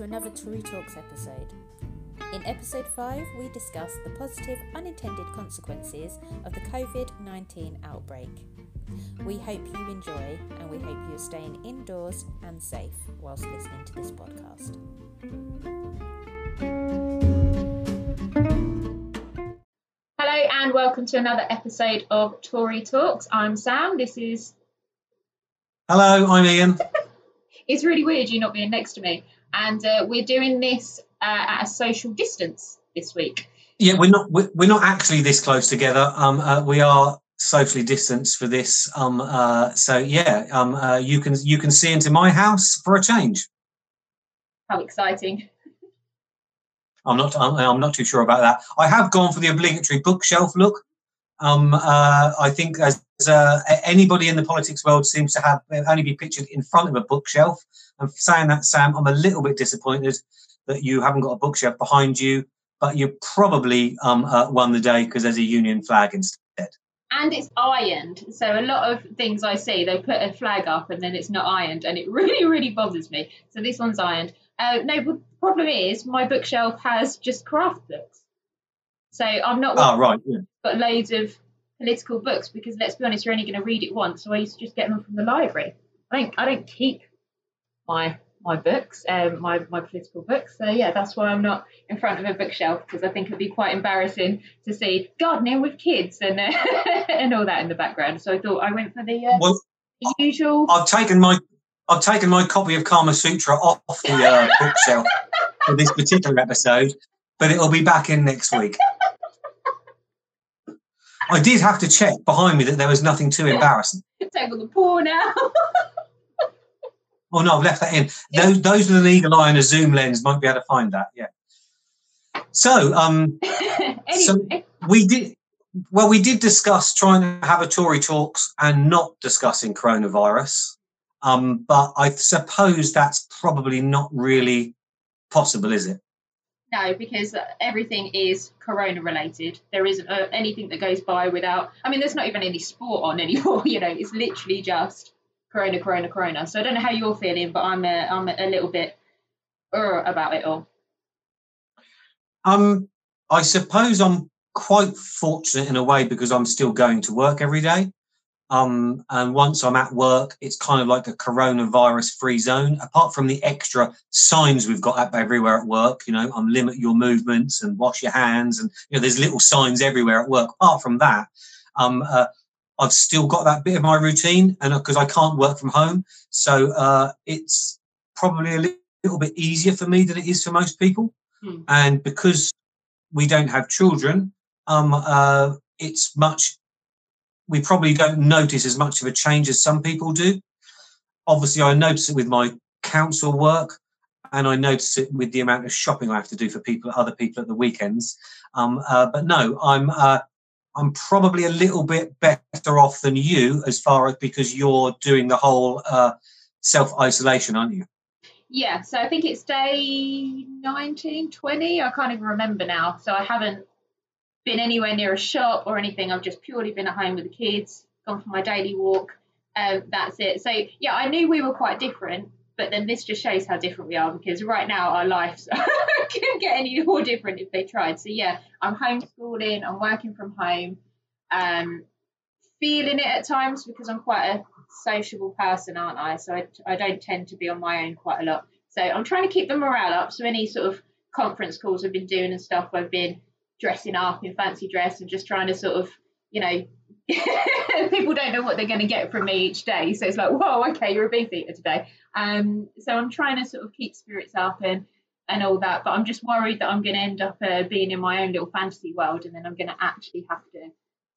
to another Tory Talks episode. In episode 5, we discuss the positive unintended consequences of the COVID 19 outbreak. We hope you enjoy and we hope you're staying indoors and safe whilst listening to this podcast. Hello and welcome to another episode of Tory Talks. I'm Sam. This is. Hello, I'm Ian. It's really weird you not being next to me, and uh, we're doing this uh, at a social distance this week. Yeah, we're not we're, we're not actually this close together. Um, uh, we are socially distanced for this. Um, uh, so yeah, um, uh, you can you can see into my house for a change. How exciting! I'm not I'm, I'm not too sure about that. I have gone for the obligatory bookshelf look. Um, uh, I think as uh, anybody in the politics world seems to have only be pictured in front of a bookshelf. And saying that, Sam, I'm a little bit disappointed that you haven't got a bookshelf behind you, but you probably um, uh, won the day because there's a Union flag instead. And it's ironed, so a lot of things I see, they put a flag up and then it's not ironed, and it really, really bothers me. So this one's ironed. Uh, no, the problem is my bookshelf has just craft books. So I'm not. Oh, right. Yeah. Got loads of political books because let's be honest, you're only going to read it once. So I used to just get them from the library. I don't. I don't keep my my books, um, my my political books. So yeah, that's why I'm not in front of a bookshelf because I think it'd be quite embarrassing to see gardening with kids and uh, and all that in the background. So I thought I went for the, uh, Well, the usual. I've taken my I've taken my copy of Kama Sutra off the uh, bookshelf for this particular episode, but it'll be back in next week. I did have to check behind me that there was nothing too embarrassing. Table the paw now. Oh no, I've left that in. Those those with an eagle eye and a zoom lens might be able to find that. Yeah. So um, anyway, So- we did well. We did discuss trying to have a Tory talks and not discussing coronavirus. Um, but I suppose that's probably not really possible, is it? No, because everything is corona related. There isn't uh, anything that goes by without. I mean, there's not even any sport on anymore. You know, it's literally just corona, corona, corona. So I don't know how you're feeling, but I'm a, I'm a little bit uh, about it all. Um, I suppose I'm quite fortunate in a way because I'm still going to work every day. Um, and once I'm at work, it's kind of like a coronavirus free zone. Apart from the extra signs we've got up everywhere at work, you know, um, limit your movements and wash your hands, and you know, there's little signs everywhere at work. Apart from that, um, uh, I've still got that bit of my routine, and because I can't work from home, so uh, it's probably a little bit easier for me than it is for most people. Hmm. And because we don't have children, um, uh, it's much. We probably don't notice as much of a change as some people do. Obviously, I notice it with my council work, and I notice it with the amount of shopping I have to do for people, other people at the weekends. Um, uh, but no, I'm uh, I'm probably a little bit better off than you as far as because you're doing the whole uh, self isolation, aren't you? Yeah, so I think it's day 19, 20. I can't even remember now. So I haven't been anywhere near a shop or anything. I've just purely been at home with the kids, gone for my daily walk. Um, that's it. So yeah, I knew we were quite different, but then this just shows how different we are because right now our lives couldn't get any more different if they tried. So yeah, I'm homeschooling, I'm working from home, um, feeling it at times because I'm quite a sociable person, aren't I? So I, I don't tend to be on my own quite a lot. So I'm trying to keep the morale up. So any sort of conference calls I've been doing and stuff, I've been dressing up in fancy dress and just trying to sort of, you know, people don't know what they're going to get from me each day. So it's like, whoa, okay, you're a beef eater today. Um, so I'm trying to sort of keep spirits up and and all that. But I'm just worried that I'm going to end up uh, being in my own little fantasy world, and then I'm going to actually have to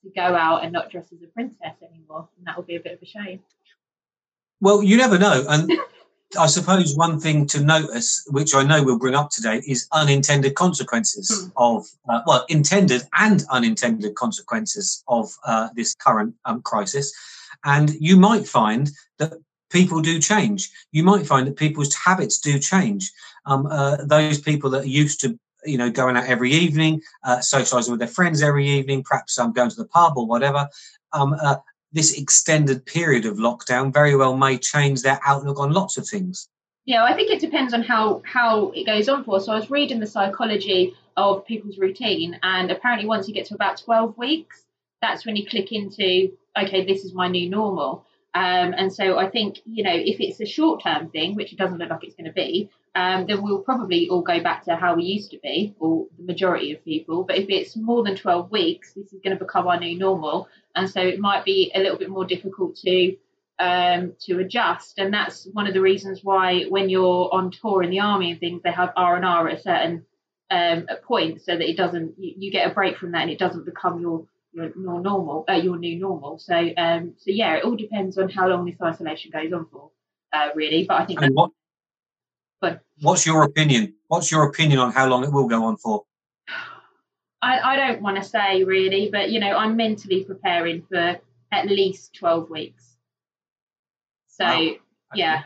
to go out and not dress as a princess anymore, and that will be a bit of a shame. Well, you never know. And I suppose one thing to notice, which I know we'll bring up today, is unintended consequences of, uh, well, intended and unintended consequences of uh, this current um, crisis. And you might find that people do change. You might find that people's habits do change. Um, uh, those people that are used to you know going out every evening uh, socializing with their friends every evening perhaps um, going to the pub or whatever um, uh, this extended period of lockdown very well may change their outlook on lots of things Yeah, I think it depends on how how it goes on for. So I was reading the psychology of people's routine, and apparently once you get to about twelve weeks, that's when you click into okay, this is my new normal. Um, and so I think you know if it's a short term thing, which it doesn't look like it's going to be, um, then we'll probably all go back to how we used to be, or the majority of people. But if it's more than 12 weeks, this is going to become our new normal, and so it might be a little bit more difficult to um, to adjust. And that's one of the reasons why when you're on tour in the army and things, they have R and R at a certain um, point, so that it doesn't you, you, get a break from that and it doesn't become your your, your normal, uh, your new normal. So um, so yeah, it all depends on how long this isolation goes on for, uh, really. But I think. What? But what's your opinion? What's your opinion on how long it will go on for? I, I don't want to say really, but you know, I'm mentally preparing for at least 12 weeks. So wow. okay. yeah,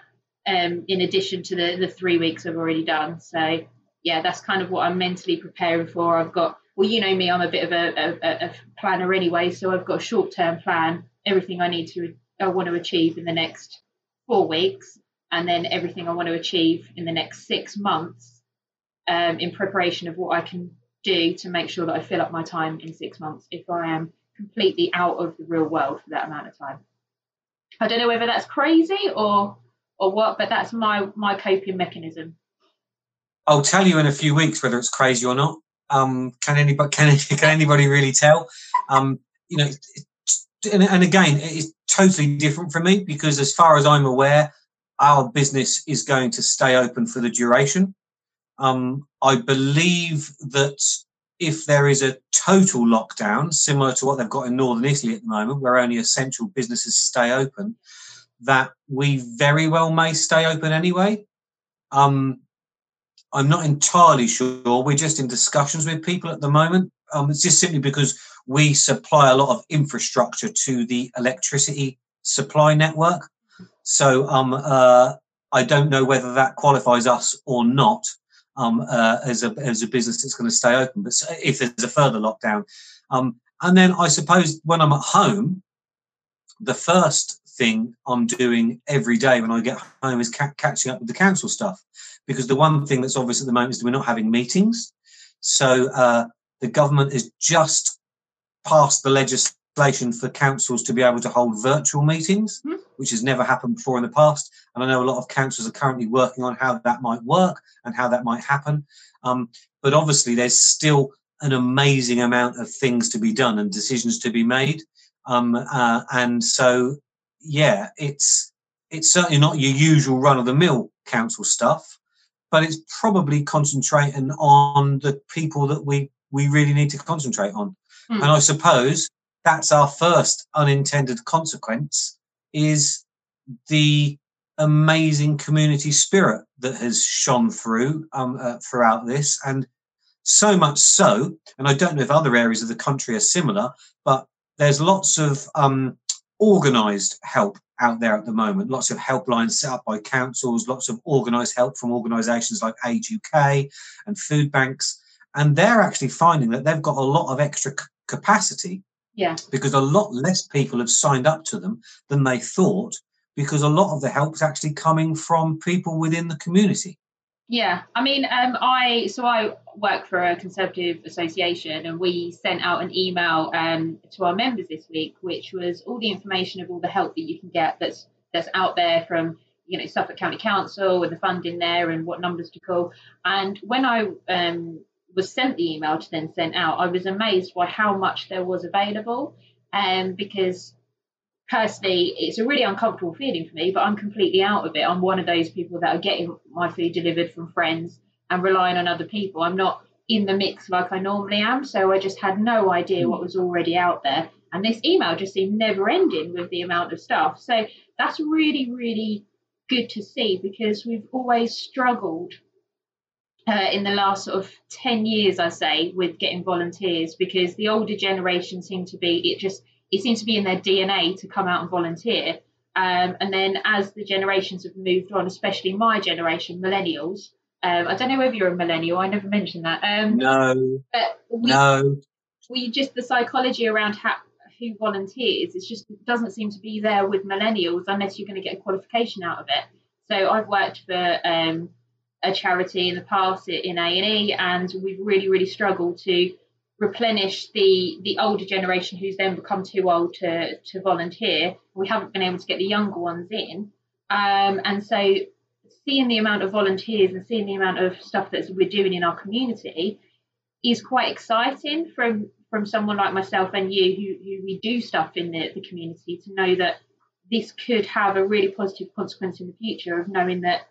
um, in addition to the the three weeks I've already done. So yeah, that's kind of what I'm mentally preparing for. I've got well, you know me, I'm a bit of a, a, a planner anyway, so I've got a short term plan, everything I need to I want to achieve in the next four weeks, and then everything I want to achieve in the next six months, um, in preparation of what I can do to make sure that I fill up my time in six months if I am completely out of the real world for that amount of time. I don't know whether that's crazy or or what, but that's my my coping mechanism. I'll tell you in a few weeks whether it's crazy or not. Um, can anybody can can anybody really tell? Um, you know, and, and again, it's totally different for me because as far as I'm aware, our business is going to stay open for the duration. Um, I believe that if there is a total lockdown, similar to what they've got in northern Italy at the moment, where only essential businesses stay open, that we very well may stay open anyway. Um, I'm not entirely sure. We're just in discussions with people at the moment. Um, it's just simply because we supply a lot of infrastructure to the electricity supply network. So um, uh, I don't know whether that qualifies us or not um, uh, as a as a business that's going to stay open. But if there's a further lockdown, um, and then I suppose when I'm at home, the first thing I'm doing every day when I get home is ca- catching up with the council stuff, because the one thing that's obvious at the moment is that we're not having meetings. So uh, the government has just passed the legislation for councils to be able to hold virtual meetings. Mm-hmm which has never happened before in the past. And I know a lot of councils are currently working on how that might work and how that might happen. Um, but obviously, there's still an amazing amount of things to be done and decisions to be made. Um, uh, and so, yeah, it's it's certainly not your usual run of the mill council stuff, but it's probably concentrating on the people that we we really need to concentrate on. Mm. And I suppose that's our first unintended consequence is the amazing community spirit that has shone through um, uh, throughout this, and so much so. And I don't know if other areas of the country are similar, but there's lots of um, organised help out there at the moment. Lots of helplines set up by councils, lots of organised help from organisations like Age UK and food banks, and they're actually finding that they've got a lot of extra c- capacity yeah. Because a lot less people have signed up to them than they thought, because a lot of the help is actually coming from people within the community. Yeah, I mean, um, I so I work for a conservative association, and we sent out an email um, to our members this week, which was all the information of all the help that you can get that's that's out there from you know Suffolk County Council and the funding there and what numbers to call. And when I um, was sent the email to then sent out, I was amazed by how much there was available. Um, because personally, it's a really uncomfortable feeling for me, but I'm completely out of it. I'm one of those people that are getting my food delivered from friends and relying on other people. I'm not in the mix like I normally am. So I just had no idea what was already out there. And this email just seemed never ending with the amount of stuff. So that's really, really good to see because we've always struggled uh, in the last sort of 10 years, I say, with getting volunteers because the older generation seem to be, it just, it seems to be in their DNA to come out and volunteer. Um, and then as the generations have moved on, especially my generation, millennials, um, I don't know whether you're a millennial, I never mentioned that. Um, no. But we, no. We just, the psychology around how, who volunteers, it just doesn't seem to be there with millennials unless you're going to get a qualification out of it. So I've worked for um, a charity in the past in A and E, and we've really really struggled to replenish the the older generation who's then become too old to to volunteer. We haven't been able to get the younger ones in, um, and so seeing the amount of volunteers and seeing the amount of stuff that we're doing in our community is quite exciting from from someone like myself and you who, who we do stuff in the, the community to know that this could have a really positive consequence in the future of knowing that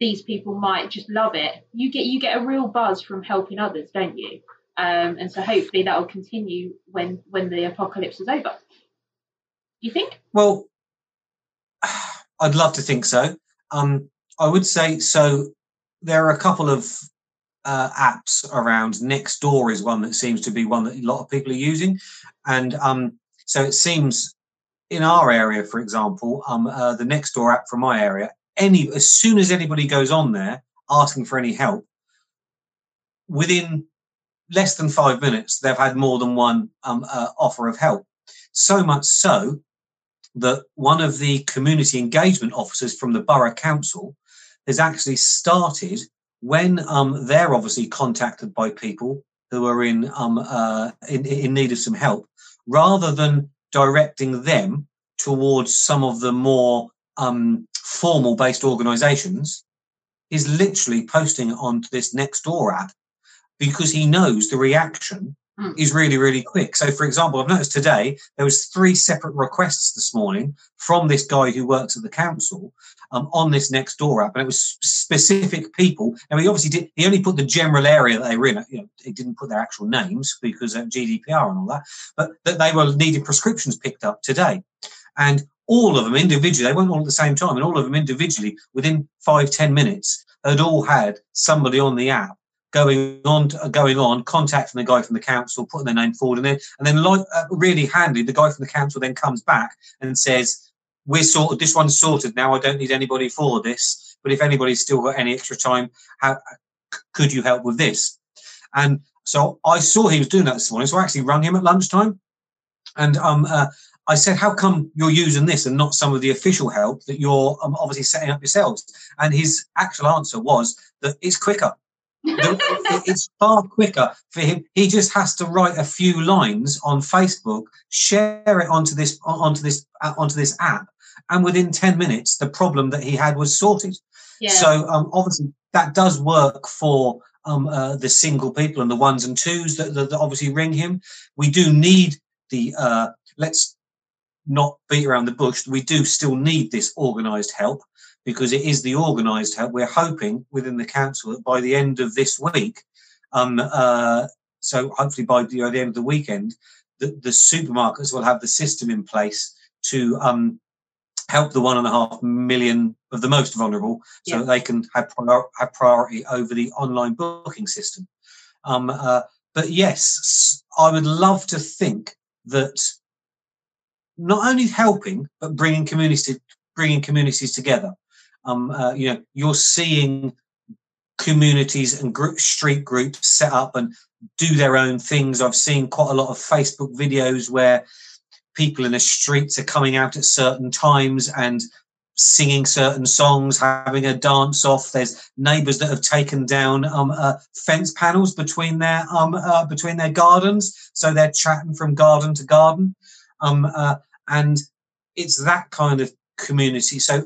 these people might just love it. You get you get a real buzz from helping others, don't you? Um, and so hopefully that will continue when when the apocalypse is over. Do You think? Well, I'd love to think so. Um, I would say so. There are a couple of uh, apps around. Nextdoor is one that seems to be one that a lot of people are using, and um, so it seems in our area, for example, um, uh, the app from my area, any as soon as anybody goes on there asking for any help, within less than five minutes, they've had more than one um, uh, offer of help. So much so that one of the community engagement officers from the borough council has actually started when um, they're obviously contacted by people who are in, um, uh, in in need of some help, rather than directing them towards some of the more um, formal based organisations, is literally posting onto this Nextdoor app because he knows the reaction mm. is really really quick. So for example i've noticed today there was three separate requests this morning from this guy who works at the council um, on this Nextdoor app and it was specific people. And he obviously did he only put the general area that they were in you know he didn't put their actual names because of gdpr and all that but that they were needing prescriptions picked up today. And all of them individually they weren't all at the same time and all of them individually within five ten minutes had all had somebody on the app going on going on contacting the guy from the council putting their name forward and then and then like uh, really handy the guy from the council then comes back and says we're sorted this one's sorted now. I don't need anybody for this. But if anybody's still got any extra time how could you help with this? And so i saw he was doing that this morning. So i actually rang him at lunchtime. And um uh, I said, "How come you're using this and not some of the official help that you're um, obviously setting up yourselves?" And his actual answer was that it's quicker it's far quicker for him. He just has to write a few lines on Facebook, share it onto this onto this uh, onto this app, and within ten minutes, the problem that he had was sorted. Yeah. So um, obviously that does work for um, uh, the single people and the ones and twos that, that, that obviously ring him. We do need the uh, let's not beat around the bush. We do still need this organised help because it is the organised help. We're hoping within the council that by the end of this week, um, uh, so hopefully by the, the, end of the weekend, the, the, supermarkets will have the system in place to um, help the one and a half million of the most vulnerable, so yeah. that they can have, prior, have priority over the online booking system. Um, uh, but yes, I would love to think that not only helping but bringing communities bringing communities together um, uh, you know, you're seeing communities and group, street groups set up and do their own things. I've seen quite a lot of Facebook videos where people in the streets are coming out at certain times and singing certain songs, having a dance off. There's neighbours that have taken down um, uh, fence panels between their um, uh, between their gardens, so they're chatting from garden to garden, um, uh, and it's that kind of community. So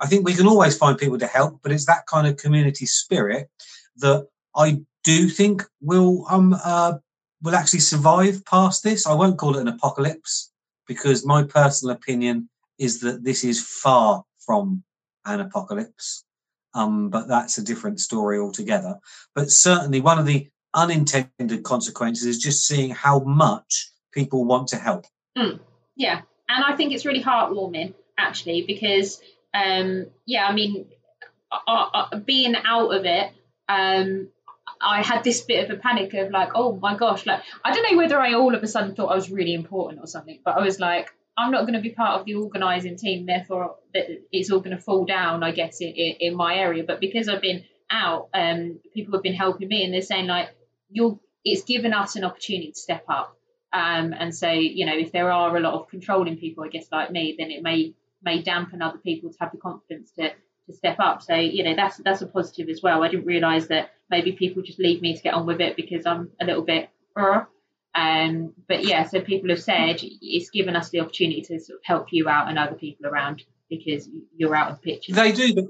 I think we can always find people to help, but it's that kind of community spirit that I do think will um uh, will actually survive past this. I won't call it an apocalypse because my personal opinion is that this is far from an apocalypse. Um, but that's a different story altogether. But certainly, one of the unintended consequences is just seeing how much people want to help. Mm, yeah, and I think it's really heartwarming actually because um, yeah, I mean, uh, uh, being out of it, um, I had this bit of a panic of like, oh my gosh, like I don't know whether I all of a sudden thought I was really important or something, but I was like, I'm not going to be part of the organising team, therefore it's all going to fall down, I guess, in, in, my area. But because I've been out, um, people have been helping me, and they're saying like, you're, it's given us an opportunity to step up. Um, and so, you know, if there are a lot of controlling people, I guess, like me, then it may may dampen other people to have the confidence to, to step up. So you know that's that's a positive as well. I didn't realise that maybe people just leave me to get on with it because I'm a little bit. Uh, um, but yeah, so people have said it's given us the opportunity to sort of help you out and other people around because you're out of the picture. They do, but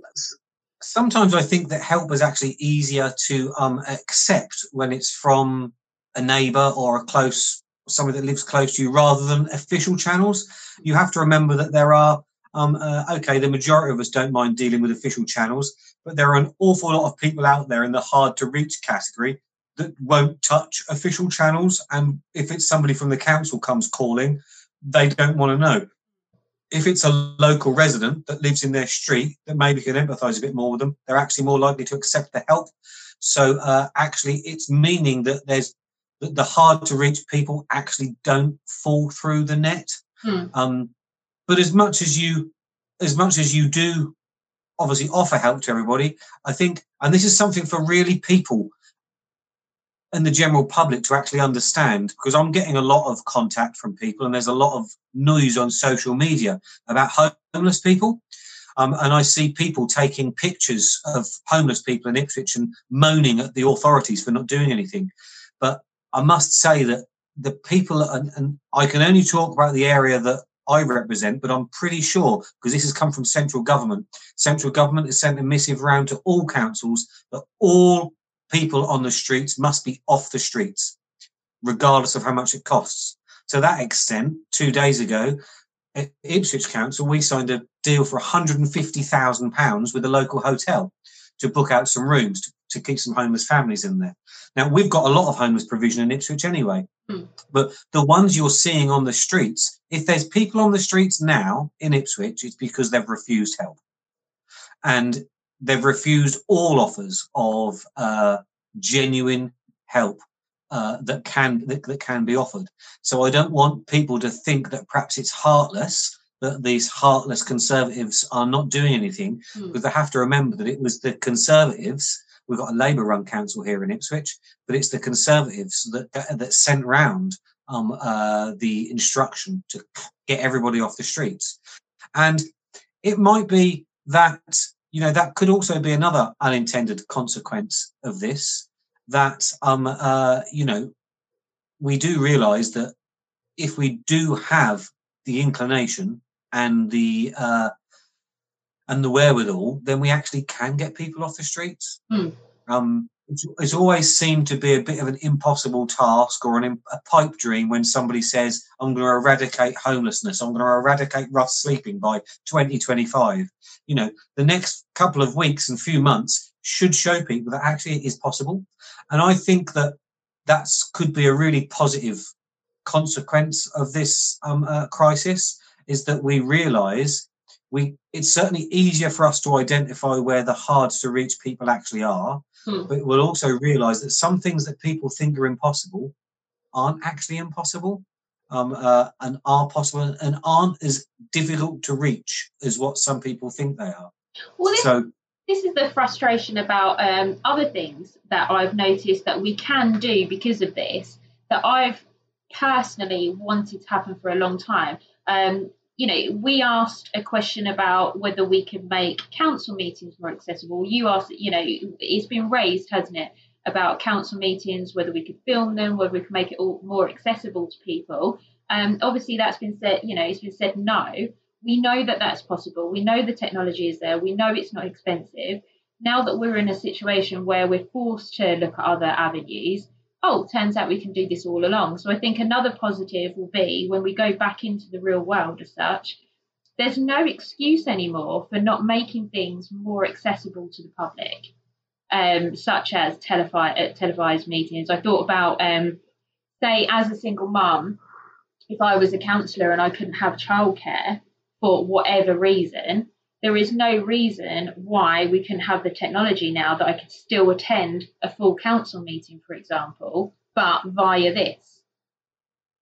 sometimes I think that help is actually easier to um, accept when it's from a neighbour or a close someone that lives close to you rather than official channels. You have to remember that there are um, uh, okay, the majority of us don't mind dealing with official channels, but there are an awful lot of people out there in the hard to reach category that won't touch official channels. And if it's somebody from the council comes calling, they don't want to know. If it's a local resident that lives in their street that maybe can empathise a bit more with them, they're actually more likely to accept the help. So uh, actually, it's meaning that there's that the hard to reach people actually don't fall through the net. Hmm. Um, but as much as you, as much as you do, obviously offer help to everybody, I think, and this is something for really people and the general public to actually understand because I'm getting a lot of contact from people and there's a lot of noise on social media about homeless people. Um, and I see people taking pictures of homeless people in Ipswich and moaning at the authorities for not doing anything. But I must say that the people, and, and I can only talk about the area that I represent, but I'm pretty sure because this has come from central government. Central government has sent a missive round to all councils that all people on the streets must be off the streets, regardless of how much it costs. To that extent, two days ago, at Ipswich Council, we signed a deal for £150,000 with a local hotel to book out some rooms to, to, keep some homeless families in there. Now, we've got a lot of homeless provision in Ipswich anyway, mm. but the ones you're seeing on the streets, if there's people on the streets now in Ipswich, it's because they've refused help. And they've refused all offers of uh, genuine help uh, that can that, that, can be offered. So I don't want people to think that perhaps it's heartless that these heartless conservatives are not doing anything, mm. because they have to remember that it was the conservatives. We've got a Labour-run council here in Ipswich, but it's the conservatives that that sent round um, uh, the instruction to get everybody off the streets, and it might be that you know that could also be another unintended consequence of this that um uh you know we do realize that if we do have the inclination and the uh and the wherewithal then we actually can get people off the streets. Mm. um it's, it's, always seemed to be a bit of an impossible task or an, a pipe dream when somebody says i'm going to eradicate homelessness. I'm going to eradicate rough sleeping by 2025 you know the next couple of weeks and few months should show people that actually it is possible. And i think that that could be a really positive consequence of this um, uh, crisis is that we realize we it's certainly easier for us to identify where the hard to reach people actually are hmm. but we'll also realize that some things that people think are impossible aren't actually impossible um, uh, and are possible and aren't as difficult to reach as what some people think they are. Well, this, so this is the frustration about um, other things that I've noticed that we can do because of this that I've personally wanted to happen for a long time. Um, you know, we asked a question about whether we could make council meetings more accessible. You asked, you know, it's been raised, hasn't it, about council meetings, whether we could film them, whether we could make it all more accessible to people. Um, obviously, that's been said, you know, it's been said no. We know that that's possible. We know the technology is there. We know it's not expensive. Now that we're in a situation where we're forced to look at other avenues, oh, turns out we can do this all along. So I think another positive will be when we go back into the real world as such, there's no excuse anymore for not making things more accessible to the public um, such as telefi- uh, televised meetings. I thought about, um, say, as a single mum, if I was a councillor and I couldn't have childcare for whatever reason, there is no reason why we can have the technology now that I could still attend a full council meeting, for example, but via this.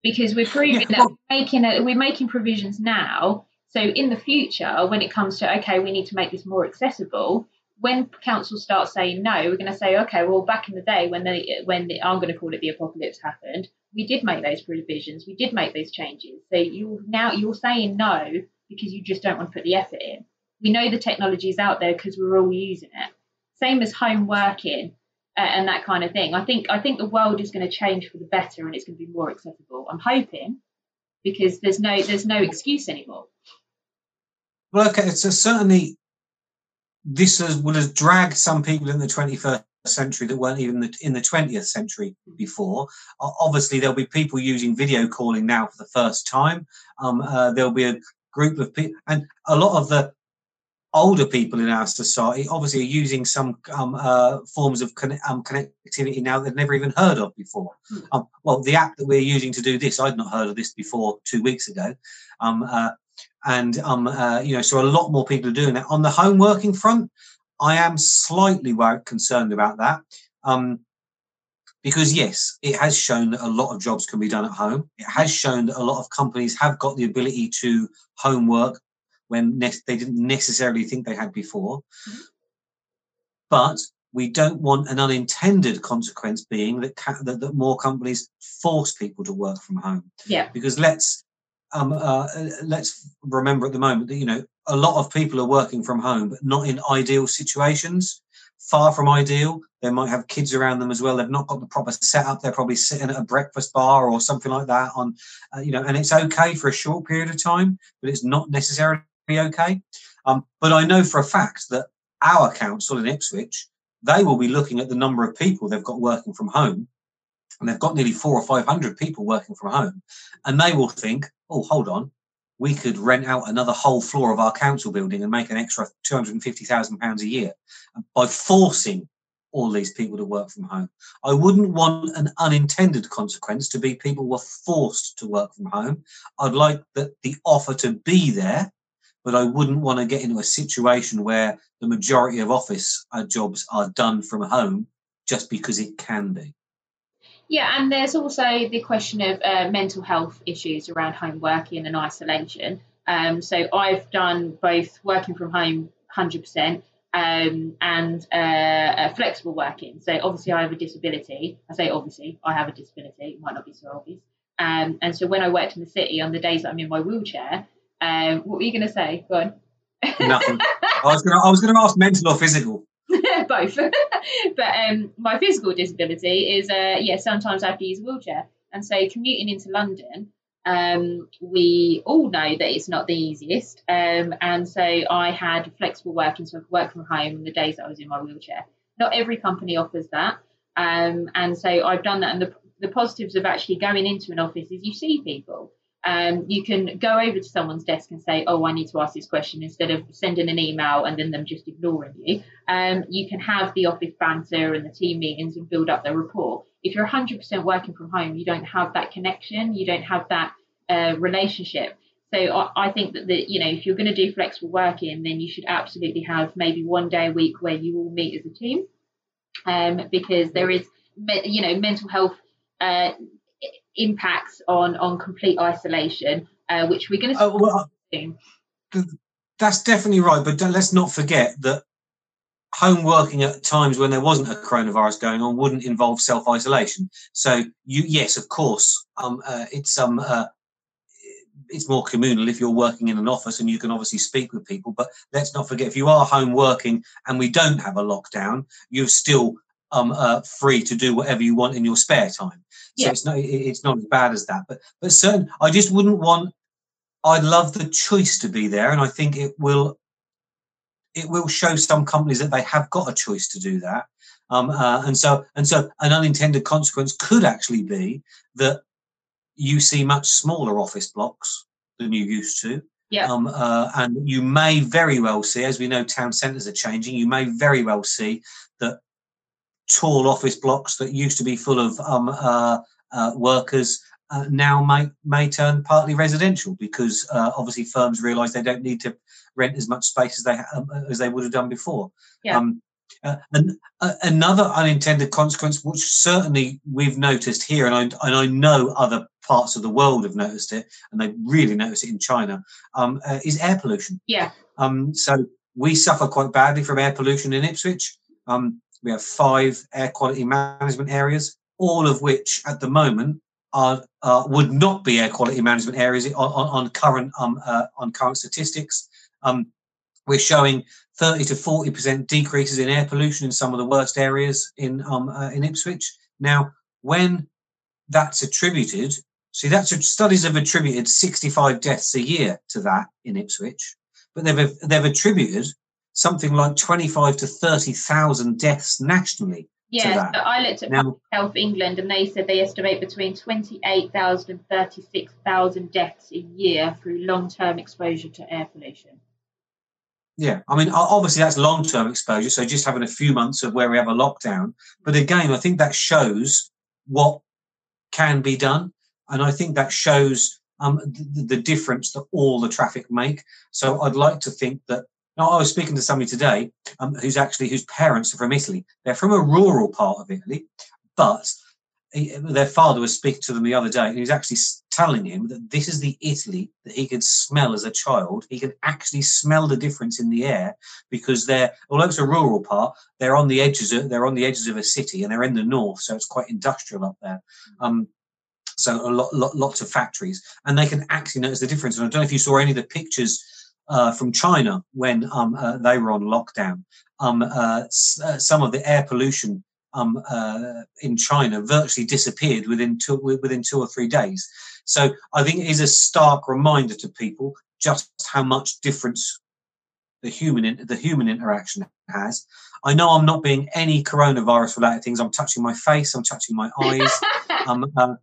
Because we're proving that we're making a, we're making provisions now. So in the future, when it comes to okay, we need to make this more accessible, when council starts saying no, we're going to say, okay, well, back in the day when they, when the, I'm going to call it the apocalypse happened, we did make those provisions, we did make those changes. So you now you're saying no because you just don't want to put the effort in. We know the technology is out there because we're all using it. Same as home working uh, and that kind of thing. I think I think the world is going to change for the better and it's going to be more accessible. I'm hoping because there's no there's no excuse anymore. Well, okay, so certainly this has, will have dragged some people in the 21st century that weren't even in the 20th century before. obviously, there'll be people using video calling now for the first time. Um, uh, there'll be a group of people, and a lot of the older people in our society obviously are using some um, uh, forms of con- um, connectivity now they've never even heard of before. Hmm. Um, well, the app that we're using to do this, I'd not heard of this before two weeks ago. Um, uh, and um, uh, you know, so a lot more people are doing that. On the home working front, I am slightly concerned about that. Um, because yes, it has shown that a lot of jobs can be done at home. It has shown that a lot of companies have got the ability to homework when ne- they didn't necessarily think they had before. Mm-hmm. But we don't want an unintended consequence being that, ca- that, that more companies force people to work from home. Yeah. Because let's um, uh, let's remember at the moment that you know a lot of people are working from home, but not in ideal situations. Far from ideal. They might have kids around them as well. They've not got the proper setup. They're probably sitting at a breakfast bar or something like that. On, uh, you know, and it's okay for a short period of time, but it's not necessarily okay. Um, but I know for a fact that our council in Ipswich, they will be looking at the number of people they've got working from home, and they've got nearly four or five hundred people working from home, and they will think, oh, hold on, we could rent out another whole floor of our council building and make an extra two hundred and fifty thousand pounds a year by forcing all these people to work from home. I wouldn't want an unintended consequence to be people were forced to work from home. I'd like that the offer to be there but I wouldn't want to get into a situation where the majority of office uh, jobs are done from home just because it can be. Yeah, and there's also the question of uh, mental health issues around home working and isolation. Um, so I've done both working from home 100% um, and uh, flexible working. So obviously I have a disability. I say obviously I have a disability. It might not be so obvious. Um, and so when I worked in the city on the days that I'm in my wheelchair, um, what were you going to say? Go on. Nothing. I was going to. I was going to ask mental or physical. Both. but um, my physical disability is, uh, yeah, sometimes I have to use a wheelchair, and so commuting into London, um, we all know that it's not the easiest. Um, and so I had flexible working, so I could work from home on the days that I was in my wheelchair. Not every company offers that. Um, and so I've done that. And the, the positives of actually going into an office is you see people um, you can go over to someone's desk and say, "Oh, I need to ask this question," instead of sending an email and then them just ignoring you. Um, you can have the office banter and the team meetings and build up the rapport. If you're 100% working from home, you don't have that connection, you don't have that uh, relationship. So I, I think that the, you know if you're going to do flexible working, then you should absolutely have maybe one day a week where you all meet as a team, um, because there is you know mental health. Uh, impacts on on complete isolation, uh, which we're going to. Oh, well, that's definitely right, but let's not forget that home working at times when there wasn't a coronavirus going on wouldn't involve self isolation. So you, yes, of course, um, uh, it's um, uh, it's more communal if you're working in an office and you can obviously speak with people. But let's not forget, if you are home working and we don't have a lockdown, you're still um, uh, free to do whatever you want in your spare time. So yeah. it's not it's not as bad as that. But but certain, I just wouldn't want. I'd love the choice to be there, and I think it will. It will show some companies that they have got a choice to do that, um, uh, and so and so an unintended consequence could actually be that you see much smaller office blocks than you used to. Yeah. Um, uh, and you may very well see, as we know, town centres are changing. You may very well see tall office blocks that used to be full of um, uh, uh, workers uh, now may may turn partly residential because uh, obviously firms realise they don't need to rent as much space as they um, as they would have done before. Yeah. Um, uh, and uh, another unintended consequence, which certainly we've noticed here, and I and I know other parts of the world have noticed it, and they really noticed it in China, um, is air pollution. Yeah. Um, so we suffer quite badly from air pollution in Ipswich. Um, we have five air quality management areas, all of which at the moment are uh, would not be air quality management areas on, on, current um, uh, on current statistics. Um, we're showing 30 to 40% decreases in air pollution in some of the worst areas in um, uh, in Ipswich. Now, when that's attributed, see, that's studies have attributed 65 deaths a year to that in Ipswich, but they've they've attributed something like 25 to 30,000 deaths nationally. Yeah, so I looked at now, Health England and they said they estimate between 28,000 and 36,000 deaths a year through long term exposure to air pollution. Yeah, I mean, obviously that's long term exposure. So just having a few months of where we have a lockdown. But again, I think that shows what can be done. And I think that shows um, the, the, difference that all the traffic make. So I'd like to think that. Now, I was speaking to somebody today um, who's actually whose parents are from Italy. They're from a rural part of Italy, but he, their father was speaking to them the other day, and he was actually telling him that this is the Italy that he could smell as a child. He could actually smell the difference in the air because they're, although it's a rural part, they're on the edges. Of, they're on the edges of a city, and they're in the north, so it's quite industrial up there. Um, so a lot, lot, lots of factories, and they can actually notice the difference. And I don't know if you saw any of the pictures uh, from China when um, uh, they were on lockdown. Um, uh, s- uh, some of the air pollution um, uh, in China virtually disappeared within two within two or three days. So I think it is a stark reminder to people just how much difference the human the human interaction has. I know I'm not being any coronavirus related things. I'm touching my face. I'm touching my eyes. um, uh,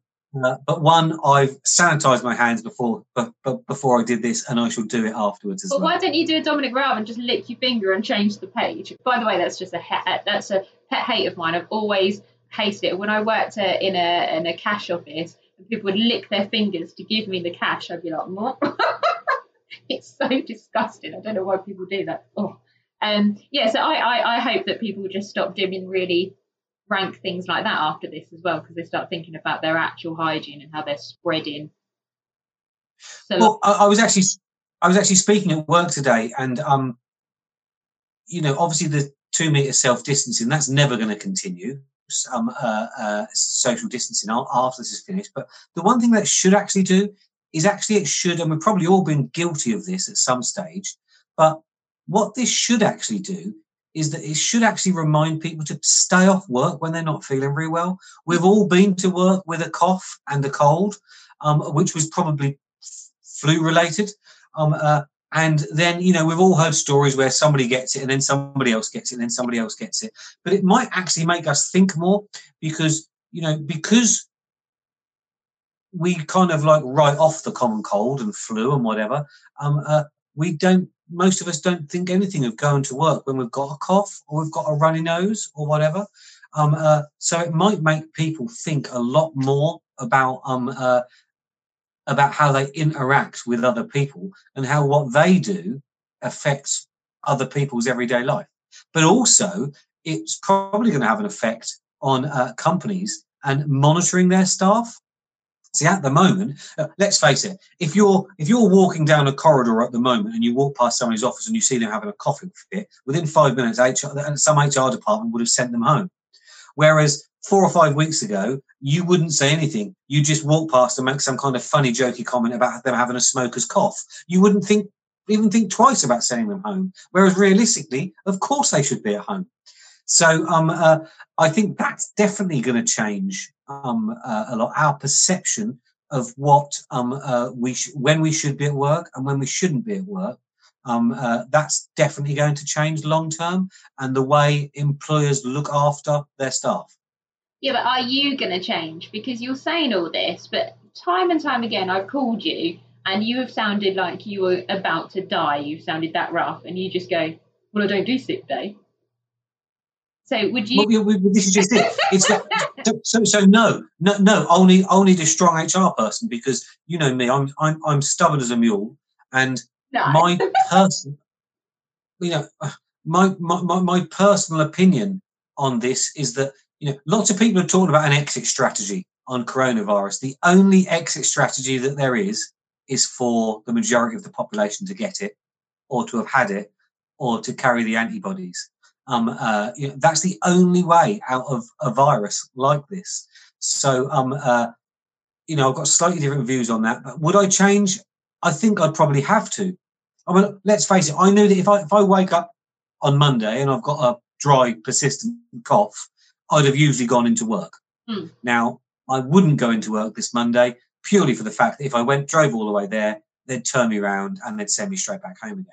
uh, but one, I've sanitized my hands before, but, but before I did this, and I shall do it afterwards as well. well. Why don't you do a Dominic Raab and just lick your finger and change the page? By the way, that's just a that's a pet hate of mine. I've always hated it. When I worked uh, in a in a cash office, and people would lick their fingers to give me the cash, I'd be like, what? it's so disgusting. I don't know why people do that. Oh. Um, yeah, so I, I, I hope that people just stop doing really rank things like that after this as well, because they start thinking about their actual hygiene and how they're spreading. So, well, I, I was actually I was actually speaking at work today, and um, you know, obviously the two meter self distancing that's never going to continue. Um, uh, uh, social distancing after this is finished. But the one thing that should actually do is actually it should, and we've probably all been guilty of this at some stage. But what this should actually do is that it should actually remind people to stay off work when they're not feeling very well. We've all been to work with a cough and a cold, um, which was probably flu related. Um, uh, and then, you know, we've all heard stories where somebody gets it and then somebody else gets it and then somebody else gets it. But it might actually make us think more because, you know, because we kind of like write off the common cold and flu and whatever, um, uh, we don't most of us don't think anything of going to work when we've got a cough or we've got a runny nose or whatever. Um, uh, so it might make people think a lot more about um, uh, about how they interact with other people and how what they do affects other people's everyday life. But also, it's probably going to have an effect on uh, companies and monitoring their staff See, at the moment, uh, let's face it, if you're if you're walking down a corridor at the moment and you walk past somebody's office and you see them having a coughing fit, within five minutes, HR, some HR department would have sent them home. Whereas four or five weeks ago, you wouldn't say anything. You just walk past and make some kind of funny, jokey comment about them having a smoker's cough. You wouldn't think even think twice about sending them home. Whereas realistically, of course, they should be at home. So um, uh, I think that's definitely going to change um, uh, a lot. Our perception of what um, uh, we sh- when we should be at work and when we shouldn't be at work. Um, uh, that's definitely going to change long term, and the way employers look after their staff. Yeah, but are you going to change? Because you're saying all this, but time and time again, I've called you and you have sounded like you were about to die. You've sounded that rough, and you just go, "Well, I don't do sick day." So would you? Well, this is just it. It's so so no no no only only the strong HR person because you know me I'm I'm I'm stubborn as a mule and no. my person you know my, my my my personal opinion on this is that you know lots of people are talking about an exit strategy on coronavirus. The only exit strategy that there is is for the majority of the population to get it or to have had it or to carry the antibodies um, uh, you know, that's the only way out of a virus like this. So, um, uh, you know, I've got slightly different views on that. But would I change? I think I'd probably have to, I mean, let's face it. I knew that if I if I wake up on Monday and I've got a dry, persistent cough, I'd have usually gone into work. Hmm. Now, I wouldn't go into work this Monday purely for the fact that if I went drove all the way there, they'd turn me around and they'd send me straight back home again.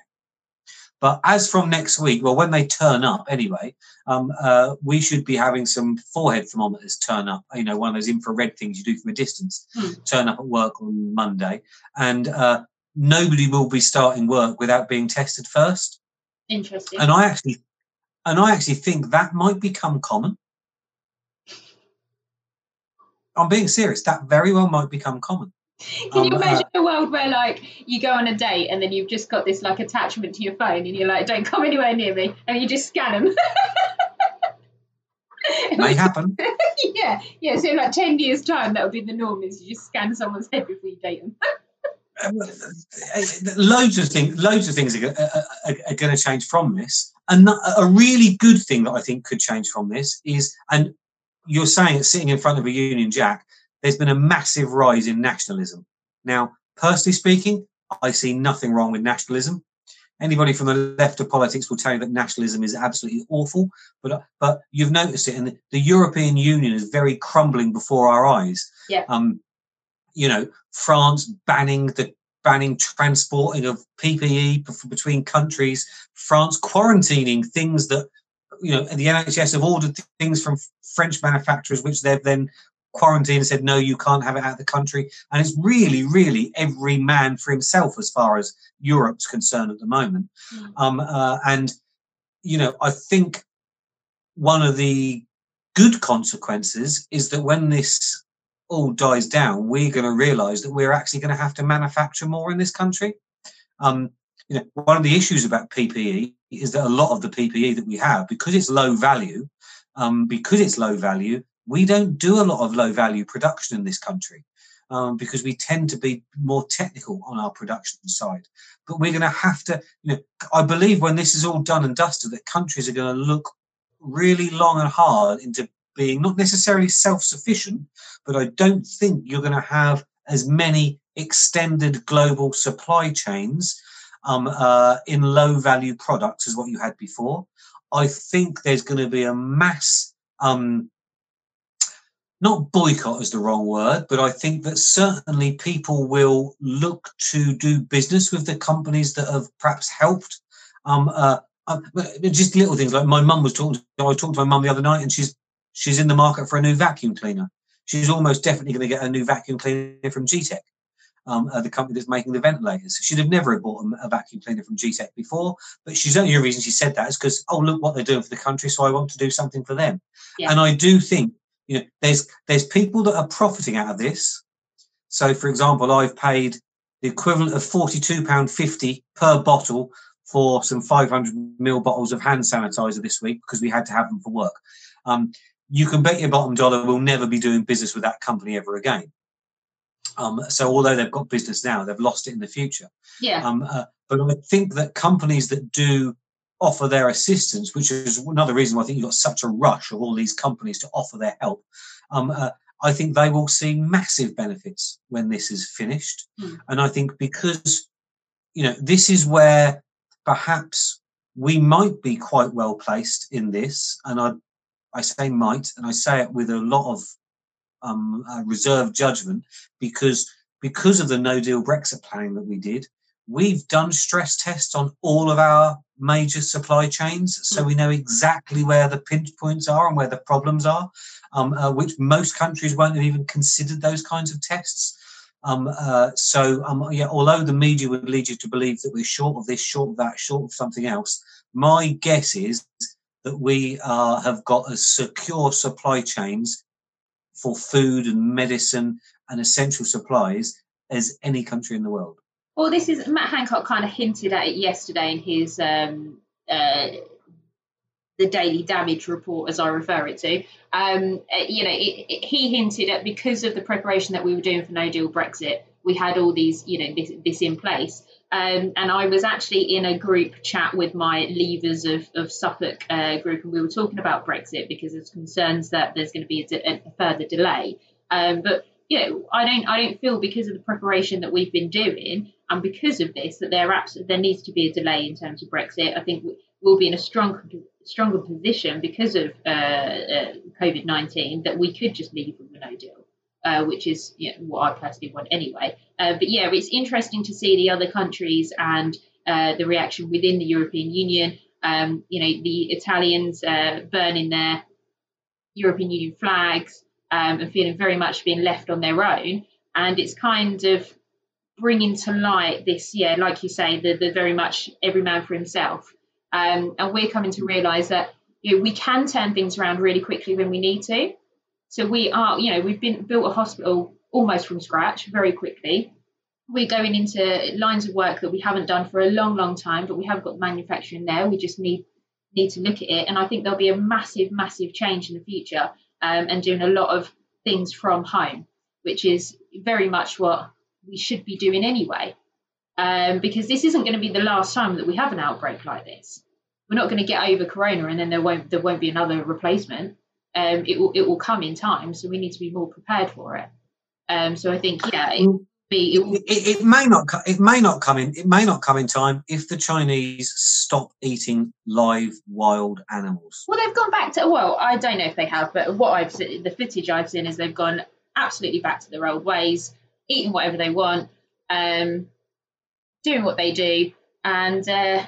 But as from next week, well, when they turn up anyway, um, uh, we should be having some forehead thermometers turn up. You know, one of those infrared things you do from a distance, Hmm. turn up at work on Monday, and uh, nobody will be starting work without being tested first. Interesting. And I actually, and I actually think that might become common. I'm being serious. That very well might become common. Can you Um, uh, imagine a world where like you go on a date and then you've just got this like attachment to your phone and you're like, don't come anywhere near me, and you just scan them. may happen. yeah, yeah. So in like ten years' time, that would be the norm: is you just scan someone's head before you date them. Uh, loads of things loads of things are, are, are, are going to change from this and a- a really good thing that i think could change from this is and you're saying it sitting in front of a union jack there's been a massive rise in nationalism. Now personally speaking i see nothing wrong with nationalism. Anybody from the left of politics will tell you that nationalism is absolutely awful but but you've noticed it and the, the european union is very crumbling before our eyes. Yeah. um you know France banning the banning transporting of PPE between countries, France quarantining things that you know the NHS have ordered things from French manufacturers, which they've then quarantined and said no, you can't have it out of the country. And it's really, really every man for himself as far as Europe's concerned at the moment. Mm. Um, uh, and you know, I think one of the good consequences is that when this all dies down, we're going to realise that we're actually going to have to manufacture more in this country. Um, you know, one of the issues about PPE is that a lot of the PPE that we have, because it's low value, um, because it's low value, we don't do a lot of low value production in this country. Um, because we tend to be more technical on our production side, but we're going to have to. You know, I believe when this is all done and dusted, that countries are going to look really long and hard into being not necessarily self-sufficient, but I don't think you're going to have as many extended global supply chains um, uh, in low-value products as what you had before. I think there's going to be a mass, um, not boycott is the wrong word, but I think that certainly people will look to do business with the companies that have perhaps helped. Um, uh, uh, just little things like my mum was talking. I was talking to my mum the other night, and she's she's in the market for a new vacuum cleaner. She's almost definitely going to get a new vacuum cleaner from Gtech, um, uh, the company that's making the ventilators. She'd have never bought a, a vacuum cleaner from Gtech before, but she's only the reason she said that is because oh look what they're doing for the country, so I want to do something for them. Yeah. And I do think you know there's there's people that are profiting out of this. So for example, I've paid the equivalent of forty two pound fifty per bottle for some 500 ml bottles of hand sanitizer this week because we had to have them for work. Um, you can bet your bottom dollar we'll never be doing business with that company ever again. Um, so although they've got business now, they've lost it in the future. Yeah. Um, uh, but I think that companies that do offer their assistance, which is another reason why I think you've got such a rush of all these companies to offer their help, um, uh, I think they will see massive benefits when this is finished. Hmm. And I think because, you know, this is where perhaps we might be quite well placed in this. And I, I say might, and I say it with a lot of um, uh, reserved judgment because because of the no deal Brexit planning that we did, we've done stress tests on all of our major supply chains, so we know exactly where the pinch points are and where the problems are, um, uh, which most countries won't have even considered those kinds of tests. Um, uh, so, um, yeah, although the media would lead you to believe that we're short of this, short of that, short of something else, my guess is that we uh, have got as secure supply chains for food and medicine and essential supplies as any country in the world. Well, this is Matt Hancock kind of hinted at it yesterday in his um, uh, the daily damage report, as I refer it to. Um, uh, you know, it, it, he hinted at because of the preparation that we were doing for No Deal Brexit, we had all these, you know, this, this in place. Um, and I was actually in a group chat with my leavers of, of Suffolk uh, group, and we were talking about Brexit because there's concerns that there's going to be a, de- a further delay. Um, but you know, I don't I don't feel because of the preparation that we've been doing and because of this, that there abs- there needs to be a delay in terms of Brexit. I think we'll be in a strong stronger position because of uh, uh, COVID nineteen that we could just leave with a no deal. Uh, which is you know, what I personally want anyway. Uh, but yeah, it's interesting to see the other countries and uh, the reaction within the European Union. Um, you know, the Italians uh, burning their European Union flags um, and feeling very much being left on their own. And it's kind of bringing to light this, yeah, like you say, the, the very much every man for himself. Um, and we're coming to realise that you know, we can turn things around really quickly when we need to. So we are, you know, we've been built a hospital almost from scratch very quickly. We're going into lines of work that we haven't done for a long, long time, but we have got manufacturing there. We just need need to look at it, and I think there'll be a massive, massive change in the future, um, and doing a lot of things from home, which is very much what we should be doing anyway. Um, because this isn't going to be the last time that we have an outbreak like this. We're not going to get over corona and then there won't there won't be another replacement um, it will it will come in time. So we need to be more prepared for it. Um, so I think yeah, it, be, it, it, it, may not it may not come in it may not come in time if the Chinese stop eating live wild animals. Well, they've gone back to well, I don't know if they have, but what I've seen, the footage I've seen is they've gone absolutely back to their old ways, eating whatever they want, um, doing what they do, and. Uh,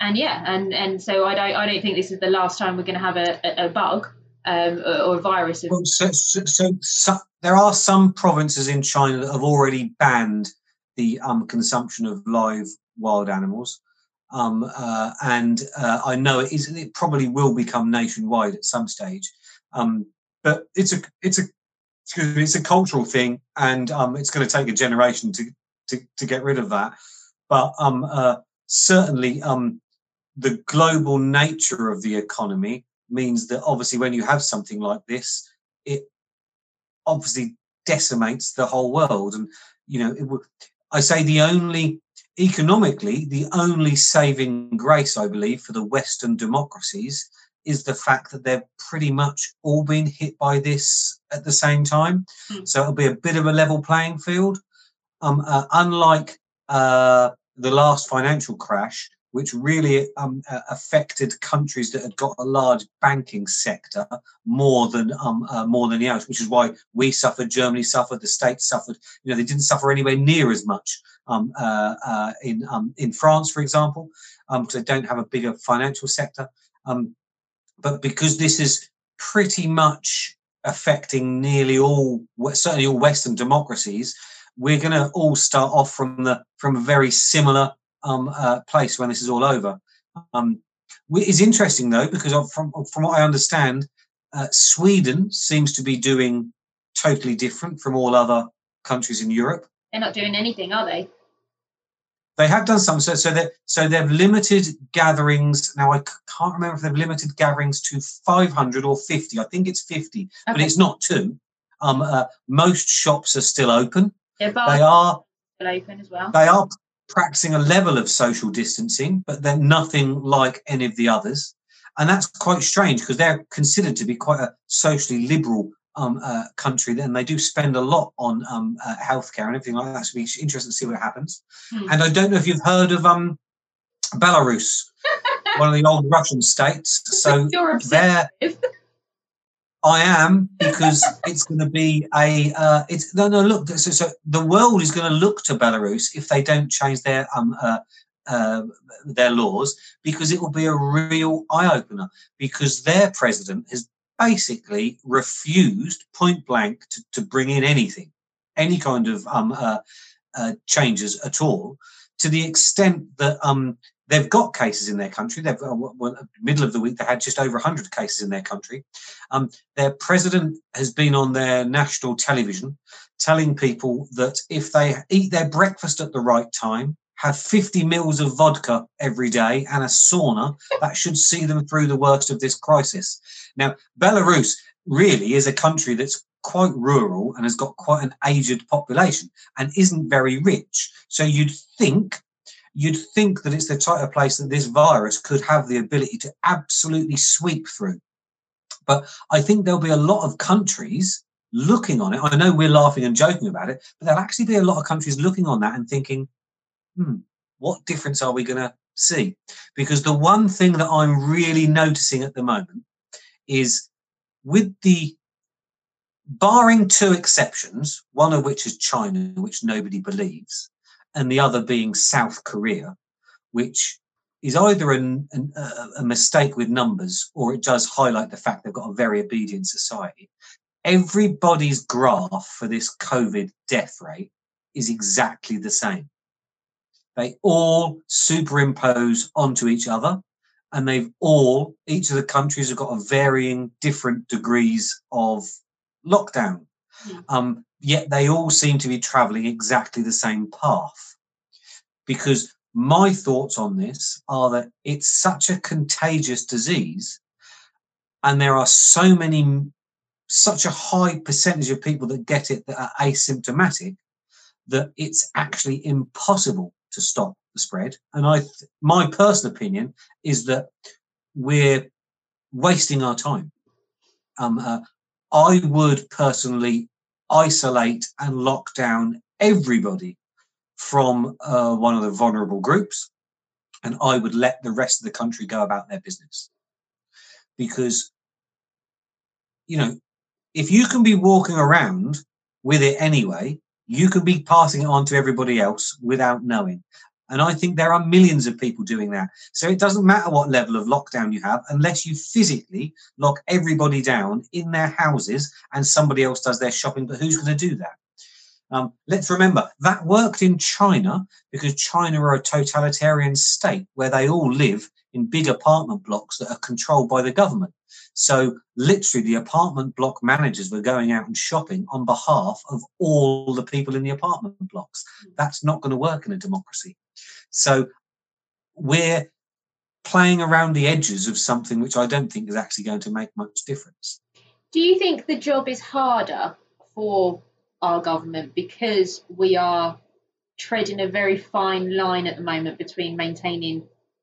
and yeah, and, and so I don't I don't think this is the last time we're going to have a, a, a bug um, or, a virus. Well, so, so, so, so, there are some provinces in China that have already banned the um, consumption of live wild animals. Um, uh, and uh, I know it is. It probably will become nationwide at some stage. Um, but it's a it's a excuse me, it's a cultural thing, and um, it's going to take a generation to, to to get rid of that. But um, uh, certainly, um, the global nature of the economy means that obviously when you have something like this, it obviously decimates the whole world. And you know, it would. I say the only economically the only saving grace, I believe, for the Western democracies is the fact that they've pretty much all been hit by this at the same time. Mm. So it'll be a bit of a level playing field. Um, uh, unlike uh, the last financial crash, which really um, uh, affected countries that had got a large banking sector more than um, uh, more than the others, which is why we suffered, Germany suffered, the states suffered. You know, they didn't suffer anywhere near as much um, uh, uh in um, in France, for example, because um, they don't have a bigger financial sector. Um, but because this is pretty much affecting nearly all, certainly all Western democracies, we're going to all start off from the from a very similar um, uh, place when this is all over. Um, it's interesting though because from from what I understand, uh, Sweden seems to be doing totally different from all other countries in Europe. They're not doing anything, are they? They have done some. So, so they so they've limited gatherings. Now I can't remember if they've limited gatherings to 500 or 50. I think it's 50, okay. but it's not two. Um, uh, most shops are still open. they are still open as well. They are practicing a level of social distancing, but they're nothing like any of the others. And that's quite strange because they're considered to be quite a socially liberal um, uh, country, and they do spend a lot on um, uh, healthcare and everything like that. So it'll be interesting to see what happens. Hmm. And I don't know if you've heard of um, Belarus, one of the old Russian states. So they're I am because it's going to be a. Uh, it's no, no. Look, so, so the world is going to look to Belarus if they don't change their um uh, uh, their laws because it will be a real eye opener because their president has basically refused point blank to, to bring in anything, any kind of um uh, uh, changes at all, to the extent that um They've got cases in their country. They've uh, well, middle of the week they had just over 100 cases in their country. Um, their president has been on their national television telling people that if they eat their breakfast at the right time, have 50 mils of vodka every day and a sauna, that should see them through the worst of this crisis. Now, Belarus really is a country that's quite rural and has got quite an aged population and isn't very rich. So you'd think you'd think that it's the type of place that this virus could have the ability to absolutely sweep through. But I think there'll be a lot of countries looking on it. I know we're laughing and joking about it, but there'll actually be a lot of countries looking on that and thinking, hmm, what difference are we going to see? Because the one thing that I'm really noticing at the moment is with the barring two exceptions, one of which is China, which nobody believes, and the other being South Korea, which is either an, an, a mistake with numbers or it does highlight the fact they've got a very obedient society. Everybody's graph for this COVID death rate is exactly the same. They all superimpose onto each other, and they've all, each of the countries have got a varying different degrees of lockdown. Mm. Um, yet they all seem to be traveling exactly the same path. Because my thoughts on this are that it's such a contagious disease, and there are so many, such a high percentage of people that get it that are asymptomatic that it's actually impossible to stop the spread. And I, my personal opinion is that we're wasting our time. Um, uh, I would personally isolate and lock down everybody from uh, one of the vulnerable groups, and I would let the rest of the country go about their business. Because, you know, if you can be walking around with it anyway, you can be passing it on to everybody else without knowing. And I think there are millions of people doing that. So it doesn't matter what level of lockdown you have, unless you physically lock everybody down in their houses and somebody else does their shopping. But who's going to do that? Um, let's remember that worked in China because China are a totalitarian state where they all live in big apartment blocks that are controlled by the government. So literally the apartment block managers were going out and shopping on behalf of all the people in the apartment blocks. Hmm. That's not going to work in a democracy. So we're playing around the edges of something which I don't think is actually going to make much difference. Do you think the job is harder for our government because we are treading a very fine line at the moment between maintaining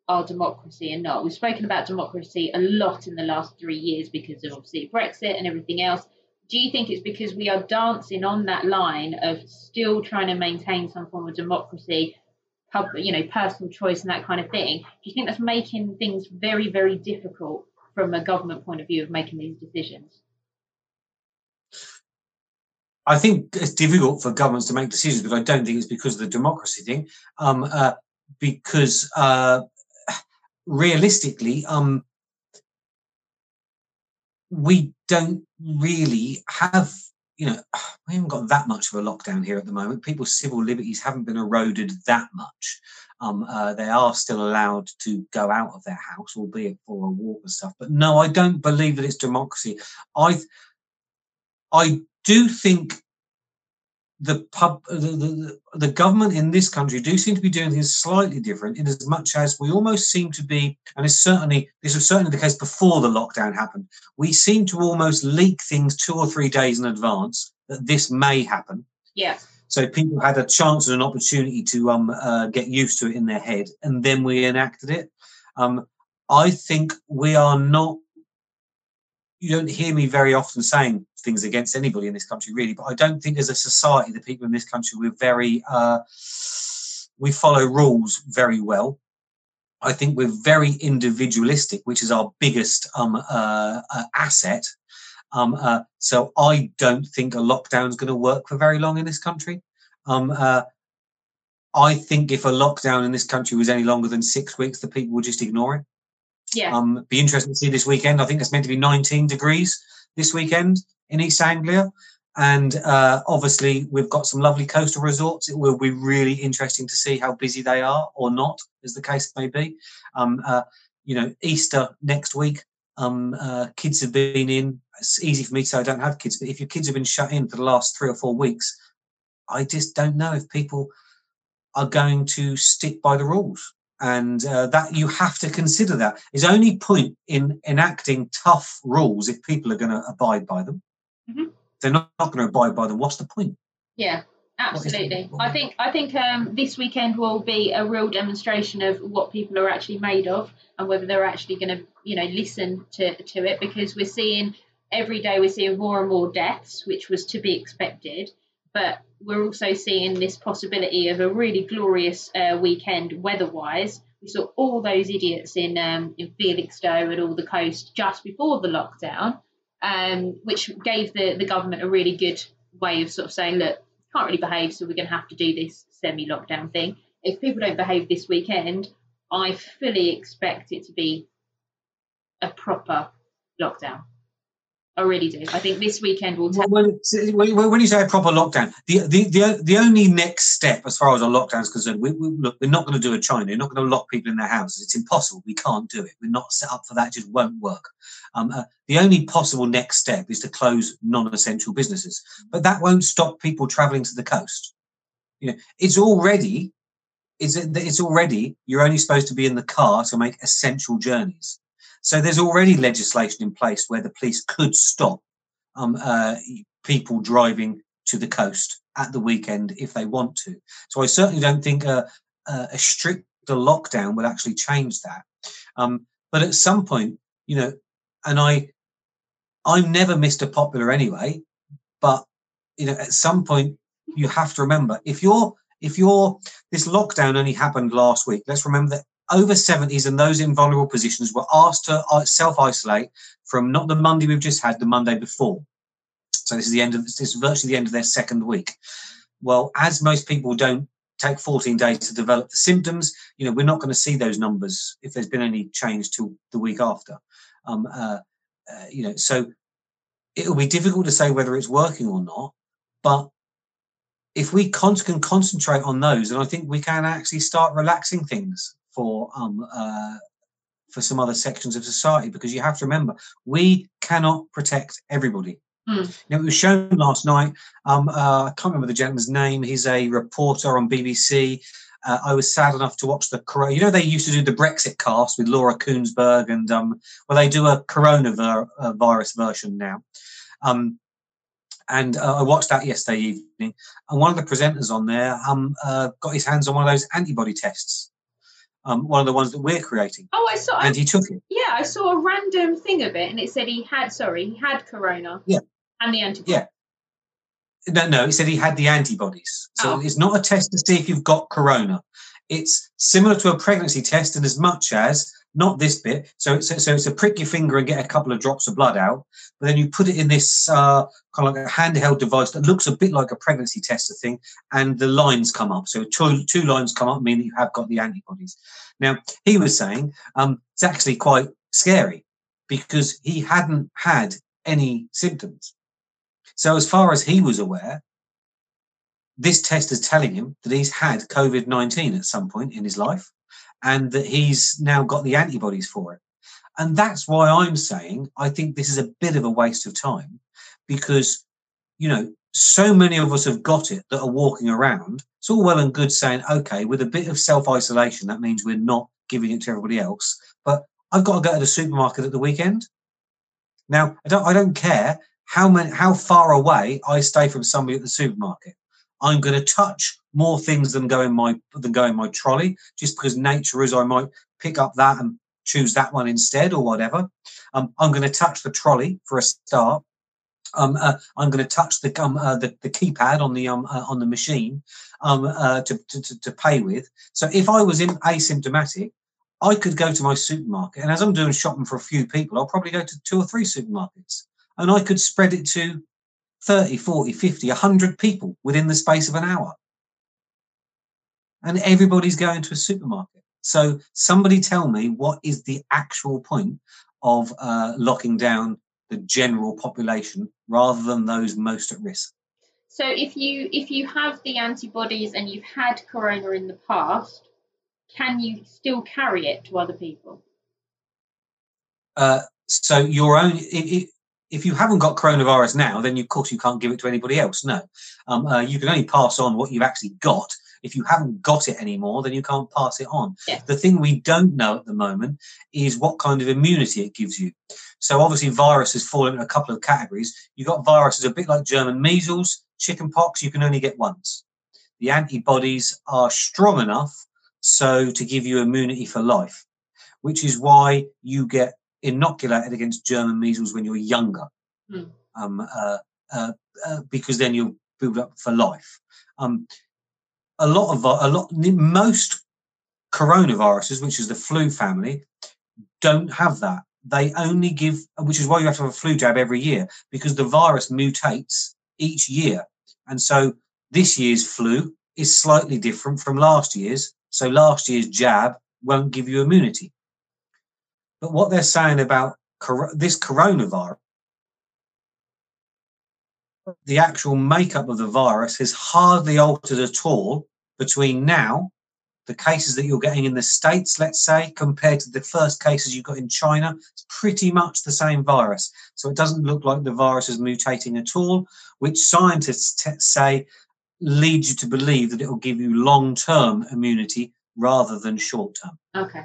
our democracy and not. We've spoken about democracy a lot in the last three years because of obviously Brexit and everything else. Do you think it's because we are dancing on that line of still trying to maintain some form of democracy, you know, personal choice and that kind of thing? Do you think that's making things very, very difficult from a government point of view of making these decisions? I think it's difficult for governments to make decisions, but I don't think it's because of the democracy thing. Um, uh, because uh, realistically, um, we don't really have, you know, we haven't got that much of a lockdown here at the moment. People's civil liberties haven't been eroded that much. Um, uh, they are still allowed to go out of their house, albeit for a walk and stuff. But no, I don't believe that it's democracy. I, I do think the pub the, the, the, government in this country do seem to be doing things slightly different in as much as we almost seem to be and it's certainly this was certainly the case before the lockdown happened. We seem to almost leak things two or three days in advance that this may happen. Yeah. So people had a chance and an opportunity to um uh, get used to it in their head and then we enacted it. Um i think we are not you don't hear me very often saying things against anybody in this country, really. But I don't think as a society, the people in this country, we're very, uh, we follow rules very well. I think we're very individualistic, which is our biggest um, uh, uh, asset. Um, uh, so I don't think a lockdown is going to work for very long in this country. Um, uh, I think if a lockdown in this country was any longer than six weeks, the people would just ignore it. Yeah. Um, be interesting to see this weekend. I think it's meant to be 19 degrees this weekend in East Anglia. And uh, obviously, we've got some lovely coastal resorts. It will be really interesting to see how busy they are or not, as the case may be. Um, uh, you know, Easter next week, um, uh, kids have been in. It's easy for me to say I don't have kids, but if your kids have been shut in for the last three or four weeks, I just don't know if people are going to stick by the rules and uh, that you have to consider that. There's only point in enacting tough rules if people are going to abide by them. Mm-hmm. They're not, not going to abide by them. What's the point? Yeah, absolutely. I think I think um, this weekend will be a real demonstration of what people are actually made of and whether they're actually going to, you know, listen to to it because we're seeing every day we're seeing more and more deaths, which was to be expected. But we're also seeing this possibility of a really glorious uh, weekend weather-wise. We saw all those idiots in um, in Felixstowe and all the coast just before the lockdown, um, which gave the, the government a really good way of sort of saying, look, can't really behave, so we're going to have to do this semi-lockdown thing. If people don't behave this weekend, I fully expect it to be a proper lockdown. I really do. I think this weekend will. Tell- when, when, you say a proper lockdown, the, the the the only next step as far as a lockdown is concerned, we, we, look, we're not going to do a China. We're not going to lock people in their houses. It's impossible. We can't do it. We're not set up for that. It just won't work. Um, uh, the only possible next step is to close non-essential businesses, but that won't stop people travelling to the coast. You know, it's already it's it's already you're only supposed to be in the car to make essential journeys. So there's already legislation in place where the police could stop um, uh, people driving to the coast at the weekend if they want to. So I certainly don't think a, a stricter lockdown would actually change that. Um, but at some point, you know, and I, I'm never Mr. Popular anyway, but you know, at some point you have to remember if you're if you're this lockdown only happened last week, let's remember that over 70s and those in vulnerable positions were asked to uh, self isolate from not the Monday we've just had, the Monday before. So this is the end of this is virtually the end of their second week. Well, as most people don't take 14 days to develop the symptoms, you know, we're not going to see those numbers if there's been any change till the week after. Um, uh, uh, you know, so it'll be difficult to say whether it's working or not, but if we con- can concentrate on those, then I think we can actually start relaxing things for um, uh, for some other sections of society because you have to remember we cannot protect everybody. Mm. Now, it was shown last night. Um, uh, I can't remember the gentleman's name. He's a reporter on BBC. Uh, I was sad enough to watch the corona. You know, they used to do the Brexit cast with Laura Kuenssberg, and um, well, they do a coronavirus version now. Um, and uh, I watched that yesterday evening, and one of the presenters on there um, uh, got his hands on one of those antibody tests um, one of the ones that we're creating. Oh, I saw. And I, he took it. Yeah, I saw a random thing of it, and it said he had. Sorry, he had corona. Yeah. And the antibodies. Yeah. No, no, he said he had the antibodies. So oh. it's not a test to see if you've got corona. It's similar to a pregnancy test, and as much as not this bit. So it's so it's a prick your finger and get a couple of drops of blood out, but then you put it in this uh, kind of like a handheld device that looks a bit like a pregnancy tester thing, and the lines come up. So two two lines come up, meaning you have got the antibodies. Now he was saying um, it's actually quite scary because he hadn't had any symptoms. So as far as he was aware, this test is telling him that he's had COVID 19 at some point in his life and that he's now got the antibodies for it. And that's why I'm saying I think this is a bit of a waste of time because, you know, so many of us have got it that are walking around. It's all well and good saying, okay, with a bit of self isolation, that means we're not giving it to everybody else. But I've got to go to the supermarket at the weekend. Now, I don't, I don't care how many, how far away I stay from somebody at the supermarket. I'm going to touch more things than go in my than go in my trolley, just because nature is. I might pick up that and choose that one instead, or whatever. Um, I'm going to touch the trolley for a start. Um, uh, I'm going to touch the um, uh, the, the keypad on the um, uh, on the machine um, uh, to, to to pay with. So if I was in asymptomatic, I could go to my supermarket, and as I'm doing shopping for a few people, I'll probably go to two or three supermarkets, and I could spread it to 30, 40, 50, 100 people within the space of an hour. And everybody's going to a supermarket. So somebody tell me what is the actual point of uh, locking down the general population rather than those most at risk? So if you if you have the antibodies and you've had corona in the past, can you still carry it to other people? Uh, so your own it, it, if you haven't got coronavirus now, then of course you can't give it to anybody else. No, um, uh, you can only pass on what you've actually got. If you haven't got it anymore, then you can't pass it on. Yeah. The thing we don't know at the moment is what kind of immunity it gives you. So obviously, viruses fall into a couple of categories. You've got viruses a bit like German measles, chickenpox. You can only get once. The antibodies are strong enough so to give you immunity for life, which is why you get inoculated against German measles when you're younger, mm. um, uh, uh, uh, because then you'll build up for life. Um, a lot of a lot most coronaviruses, which is the flu family, don't have that. They only give, which is why you have to have a flu jab every year because the virus mutates each year, and so this year's flu is slightly different from last year's. So last year's jab won't give you immunity. But what they're saying about this coronavirus the actual makeup of the virus has hardly altered at all between now, the cases that you're getting in the States, let's say, compared to the first cases you got in China. It's pretty much the same virus. So it doesn't look like the virus is mutating at all, which scientists t- say leads you to believe that it will give you long term immunity rather than short term. Okay.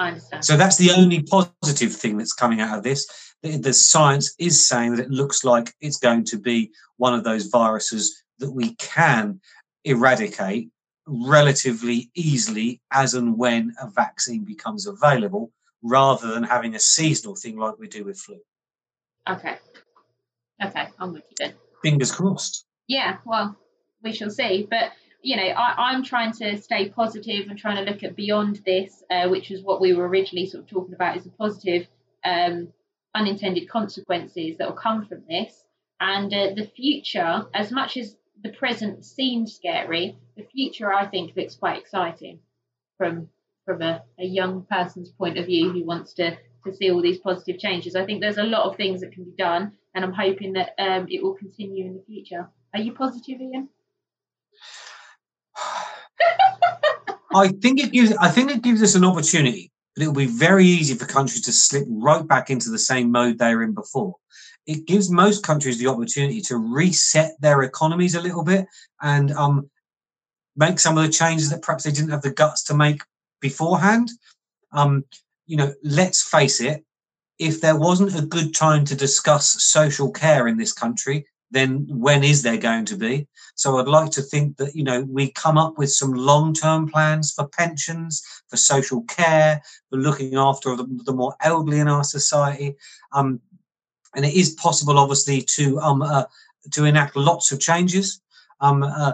I understand. So that's the only positive thing that's coming out of this the, the science is saying that it looks like it's going to be one of those viruses that we can eradicate relatively easily as and when a vaccine becomes available rather than having a seasonal thing like we do with flu. Okay. Okay, I'm with you then. Fingers crossed. Yeah, well, we shall see. But, you know, I, am trying to stay positive and trying to look at beyond this, uh, which is what we were originally sort of talking about is the positive. Um, unintended consequences that will come from this. And uh, the future, as much as the present seems scary, the future I think looks quite exciting from from a, a young person's point of view who wants to to see all these positive changes. I think there's a lot of things that can be done, and I'm hoping that um, it will continue in the future. Are you positive, Ian? I think it gives. I think it gives us an opportunity but it will be very easy for countries to slip right back into the same mode they were in before. It gives most countries the opportunity to reset their economies a little bit and um, make some of the changes that perhaps they didn't have the guts to make beforehand. Um, you know, let's face it, if there wasn't a good time to discuss social care in this country, then when is there going to be? So I'd like to think that, you know, we come up with some long term plans for pensions, for social care, for looking after the, the more elderly in our society. Um, and it is possible, obviously, to um, uh, to enact lots of changes. Um, uh,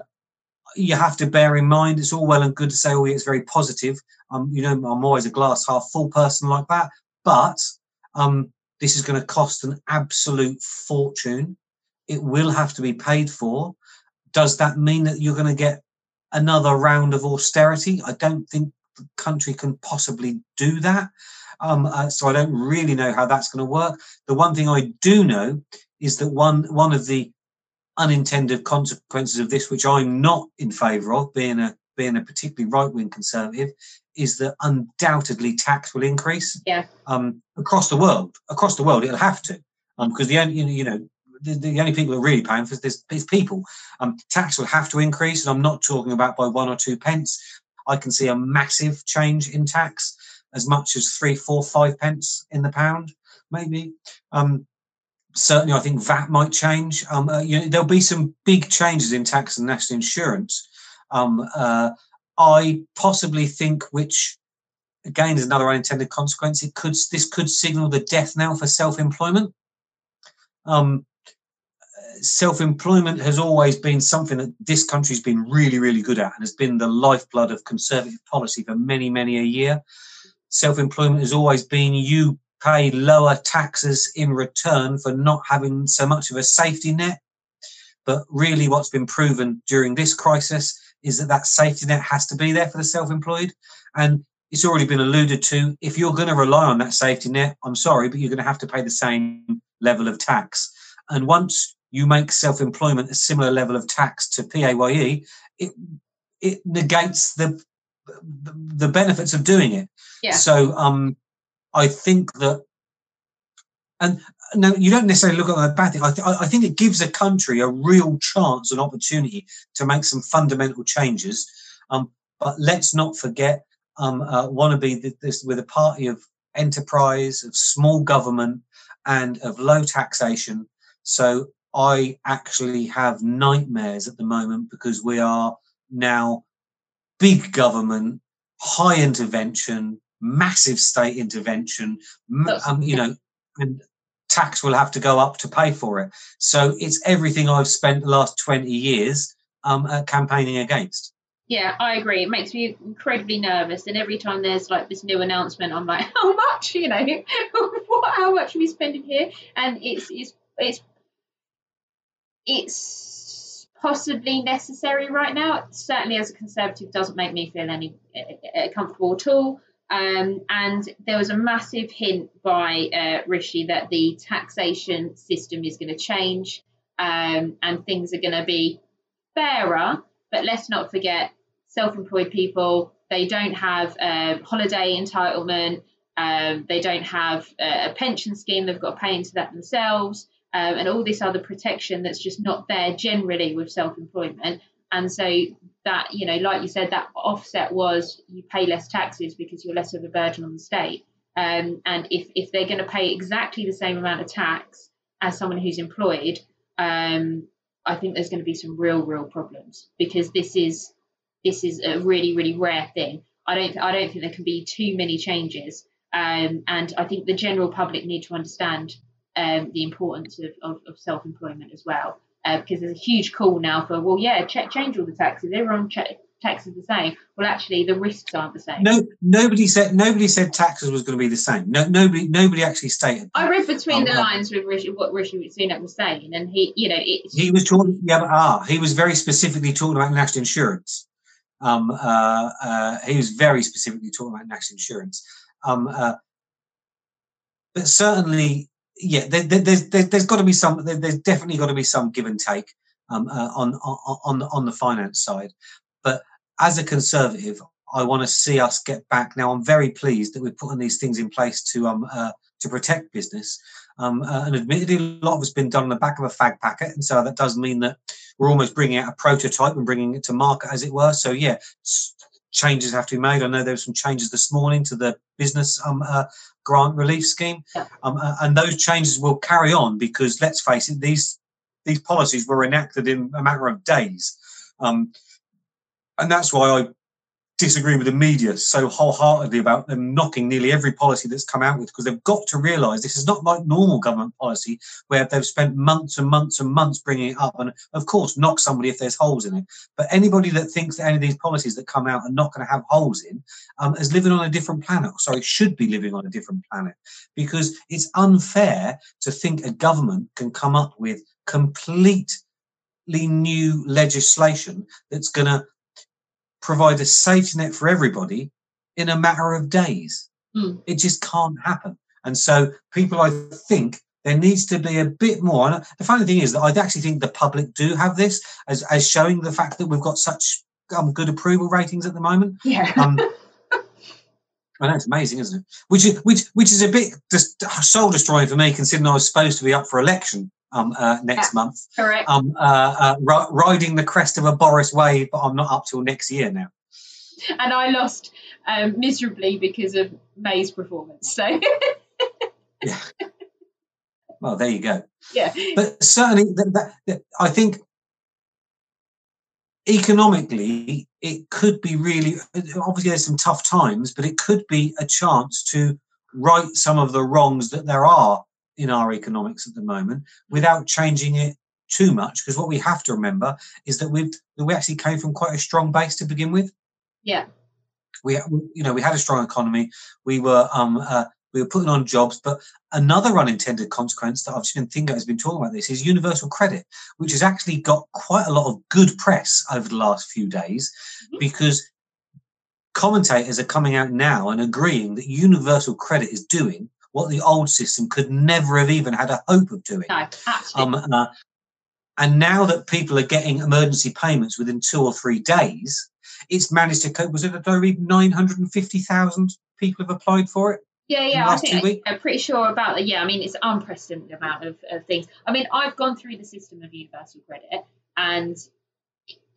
you have to bear in mind it's all well and good to say, oh, it's very positive. Um, you know, I'm always a glass half full person like that. But um, this is going to cost an absolute fortune it will have to be paid for. Does that mean that you're going to get another round of austerity? I don't think the country can possibly do that. Um, uh, so I don't really know how that's going to work. The one thing I do know is that one one of the unintended consequences of this, which I'm not in favour of, being a being a particularly right wing conservative, is that undoubtedly tax will increase. Yeah. Um, across the world, across the world, it'll have to, um, because the only you know the, the, only people that are really paying for this is people. Um, tax will have to increase, and I'm not talking about by one or two pence. I can see a massive change in tax, as much as three, four, five pence in the pound, maybe. Um, certainly, I think VAT might change. Um, uh, you know, there'll be some big changes in tax and national insurance. Um, uh, I possibly think, which again is another unintended consequence, it could this could signal the death knell for self-employment. Um, self-employment has always been something that this country's been really, really good at and has been the lifeblood of conservative policy for many, many a year. Self-employment has always been you pay lower taxes in return for not having so much of a safety net. But really, what's been proven during this crisis is that that safety net has to be there for the self-employed. And it's already been alluded to. If you're going to rely on that safety net, I'm sorry, but you're going to have to pay the same level of tax. And once you make self-employment a similar level of tax to PAYE, it it negates the the benefits of doing it. Yeah. So um, I think that, and no, you don't necessarily look at that bad thing. I, th- I think it gives a country a real chance, and opportunity to make some fundamental changes. Um, but let's not forget, um, uh, want to be this with a party of enterprise, of small government, and of low taxation. So I actually have nightmares at the moment because we are now big government, high intervention, massive state intervention, um, you know, and tax will have to go up to pay for it. So it's everything I've spent the last 20 years um, uh, campaigning against. Yeah, I agree. It makes me incredibly nervous, and every time there's like this new announcement, I'm like, how much? You know, what? How much are we spending here? And it's it's it's it's possibly necessary right now. Certainly, as a conservative, doesn't make me feel any uh, comfortable at all. Um, and there was a massive hint by uh, Rishi that the taxation system is going to change um, and things are going to be fairer. But let's not forget self-employed people. They don't have a holiday entitlement. Um, they don't have a, a, pension scheme. They've got to pay into that themselves, um, and all this other protection that's just not there generally with self-employment. And so that you know, like you said, that offset was you pay less taxes because you're less of a burden on the state. Um, and if if they're going to pay exactly the same amount of tax as someone who's employed, um, I think there's going to be some real, real problems because this is this is a really, really rare thing. I don't I don't think there can be too many changes. Um, and I think the general public need to understand um, the importance of, of, of self-employment as well, uh, because there's a huge call now for well, yeah, ch- change all the taxes. Everyone taxes the same. Well, actually, the risks aren't the same. No, nobody said nobody said taxes was going to be the same. No, nobody nobody actually stated. I read between the lines with Rishi, what Rishi Sunak was saying, and he, you know, he was talking. Yeah, but, ah, he was very specifically talking about national insurance. Um, uh, uh, he was very specifically talking about national insurance. Um, uh, but certainly, yeah, there, there, there's there, has got to be some. there's definitely got to be some give and take um, uh, on on on the finance side. But as a conservative, I want to see us get back. Now, I'm very pleased that we're putting these things in place to um uh, to protect business. Um, uh, and admittedly, a lot of it's been done on the back of a fag packet, and so that does mean that we're almost bringing out a prototype and bringing it to market, as it were. So yeah, changes have to be made. I know there were some changes this morning to the business um, uh, grant relief scheme, um, uh, and those changes will carry on because let's face it, these these policies were enacted in a matter of days, um, and that's why I disagree with the media so wholeheartedly about them knocking nearly every policy that's come out with because they've got to realize this is not like normal government policy where they've spent months and months and months bringing it up and of course knock somebody if there's holes in it. But anybody that thinks that any of these policies that come out are not going to have holes in um, is living on a different planet sorry should be living on a different planet. Because it's unfair to think a government can come up with completely new legislation that's going to provide a safety net for everybody in a matter of days. Mm. It just can't happen. And so, people, I think there needs to be a bit more. And the funny thing is that I actually think the public do have this as, as showing the fact that we've got such um, good approval ratings at the moment. Yeah. Um, I know it's amazing, isn't it? Which is which which is a bit just soul destroying for me, considering I was supposed to be up for election um, uh, next yeah, month. Correct. Um, uh, uh, riding the crest of a Boris wave, but I'm not up till next year now. And I lost um, miserably because of May's performance. So. yeah. Well, there you go. Yeah. But certainly, that, that, that, I think economically, it could be really. Obviously, there's some tough times, but it could be a chance to right some of the wrongs that there are in our economics at the moment without changing it too much because what we have to remember is that we've we actually came from quite a strong base to begin with. Yeah. We you know we had a strong economy. We were um uh, we were putting on jobs but another unintended consequence that i've seen Thingo has been talking about this is universal credit which has actually got quite a lot of good press over the last few days mm-hmm. because commentators are coming out now and agreeing that universal credit is doing what the old system could never have even had a hope of doing. No, um, uh, and now that people are getting emergency payments within two or three days, it's managed to cope. Was it over 950,000 people have applied for it? Yeah, yeah, I think I, am pretty sure about that. Yeah, I mean, it's unprecedented amount of, of things. I mean, I've gone through the system of universal credit and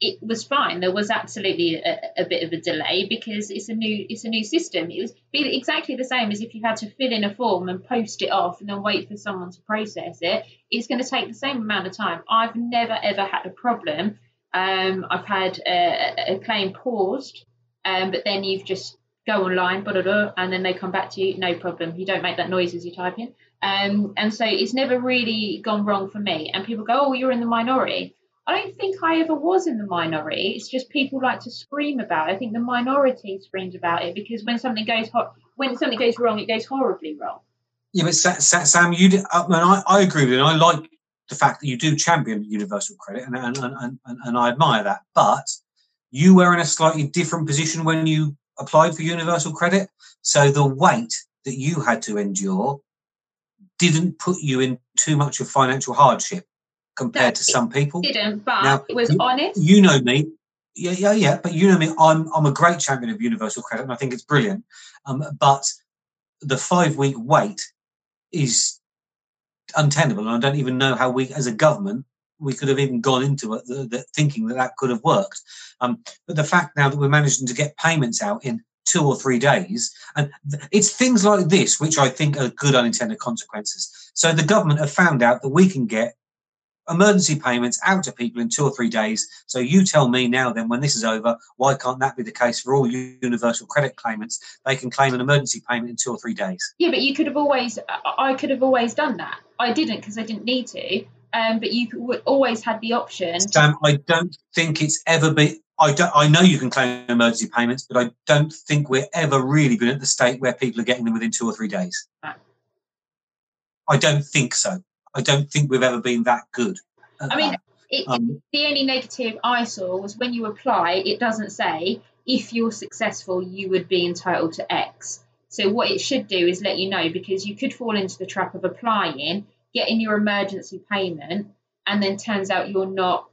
it was fine. There was absolutely a, a, bit of a delay because it's a new it's a new system. It was exactly the same as if you had to fill in a form and post it off and then wait for someone to process it. It's going to take the same amount of time. I've never ever had a problem. Um, I've had a, a claim paused, um, but then you've just go online, blah, blah, blah, and then they come back to you, no problem. You don't make that noise as you type in. Um, and so it's never really gone wrong for me. And people go, oh, you're in the minority. I don't think I ever was in the minority. It's just people like to scream about it. I think the minority screams about it because when something goes ho- when something goes wrong, it goes horribly wrong. Yeah, but Sam, you did, I, uh, mean, I, I agree with you. And I like the fact that you do champion universal credit, and, and, and, and, and I admire that. But you were in a slightly different position when you applied for universal credit. So the wait that you had to endure didn't put you in too much of financial hardship compared to some people. Didn't, but now, it was you, honest. You know me. Yeah, yeah, yeah. But you know me. I'm I'm a great champion of universal credit, and I think it's brilliant. Um, but the five week wait is untenable, and I don't even know how we, as a government, we could have even gone into it the, the, thinking that that could have worked. Um, but the fact now that we're managing to get payments out in two or three days, and th- it's things like this which I think are good unintended consequences. So the government have found out that we can get emergency payments out to people in two or three days. So you tell me now, then, when this is over, why can't that be the case for all universal credit claimants? They can claim an emergency payment in two or three days. Yeah, but you could have always, I could have always done that. I didn't because I didn't need to. Um, but you always had the option. Sam, I don't think it's ever been. I don't. I know you can claim emergency payments, but I don't think we're ever really been at the state where people are getting them within two or three days. I don't think so. I don't think we've ever been that good. I mean, it, um, the only negative I saw was when you apply, it doesn't say if you're successful, you would be entitled to X. So what it should do is let you know because you could fall into the trap of applying, getting your emergency payment, and then turns out you're not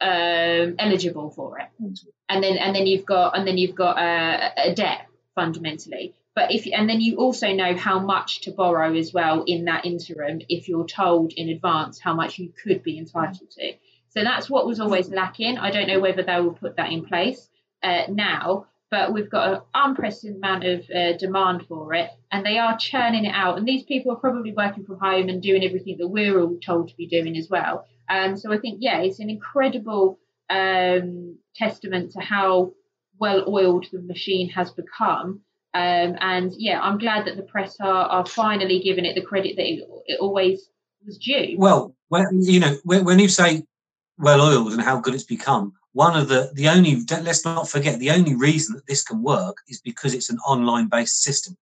um, eligible for it, and then and then you've got and then you've got a, a debt fundamentally but if and then you also know how much to borrow as well in that interim if you're told in advance how much you could be entitled to. So that's what was always lacking. I don't know whether they will put that in place uh, now but we've got an unprecedented amount of uh, demand for it and they are churning it out. And these people are probably working from home and doing everything that we're all told to be doing as well. Um, so i think yeah it's an incredible um, testament to how well oiled the machine has become um, and yeah, I'm glad that the press are, are finally giving it the credit that it, it always was due. Well, when you know when, when you say well oiled and how good it's become, one of the the only let's not forget the only reason that this can work is because it's an online based system,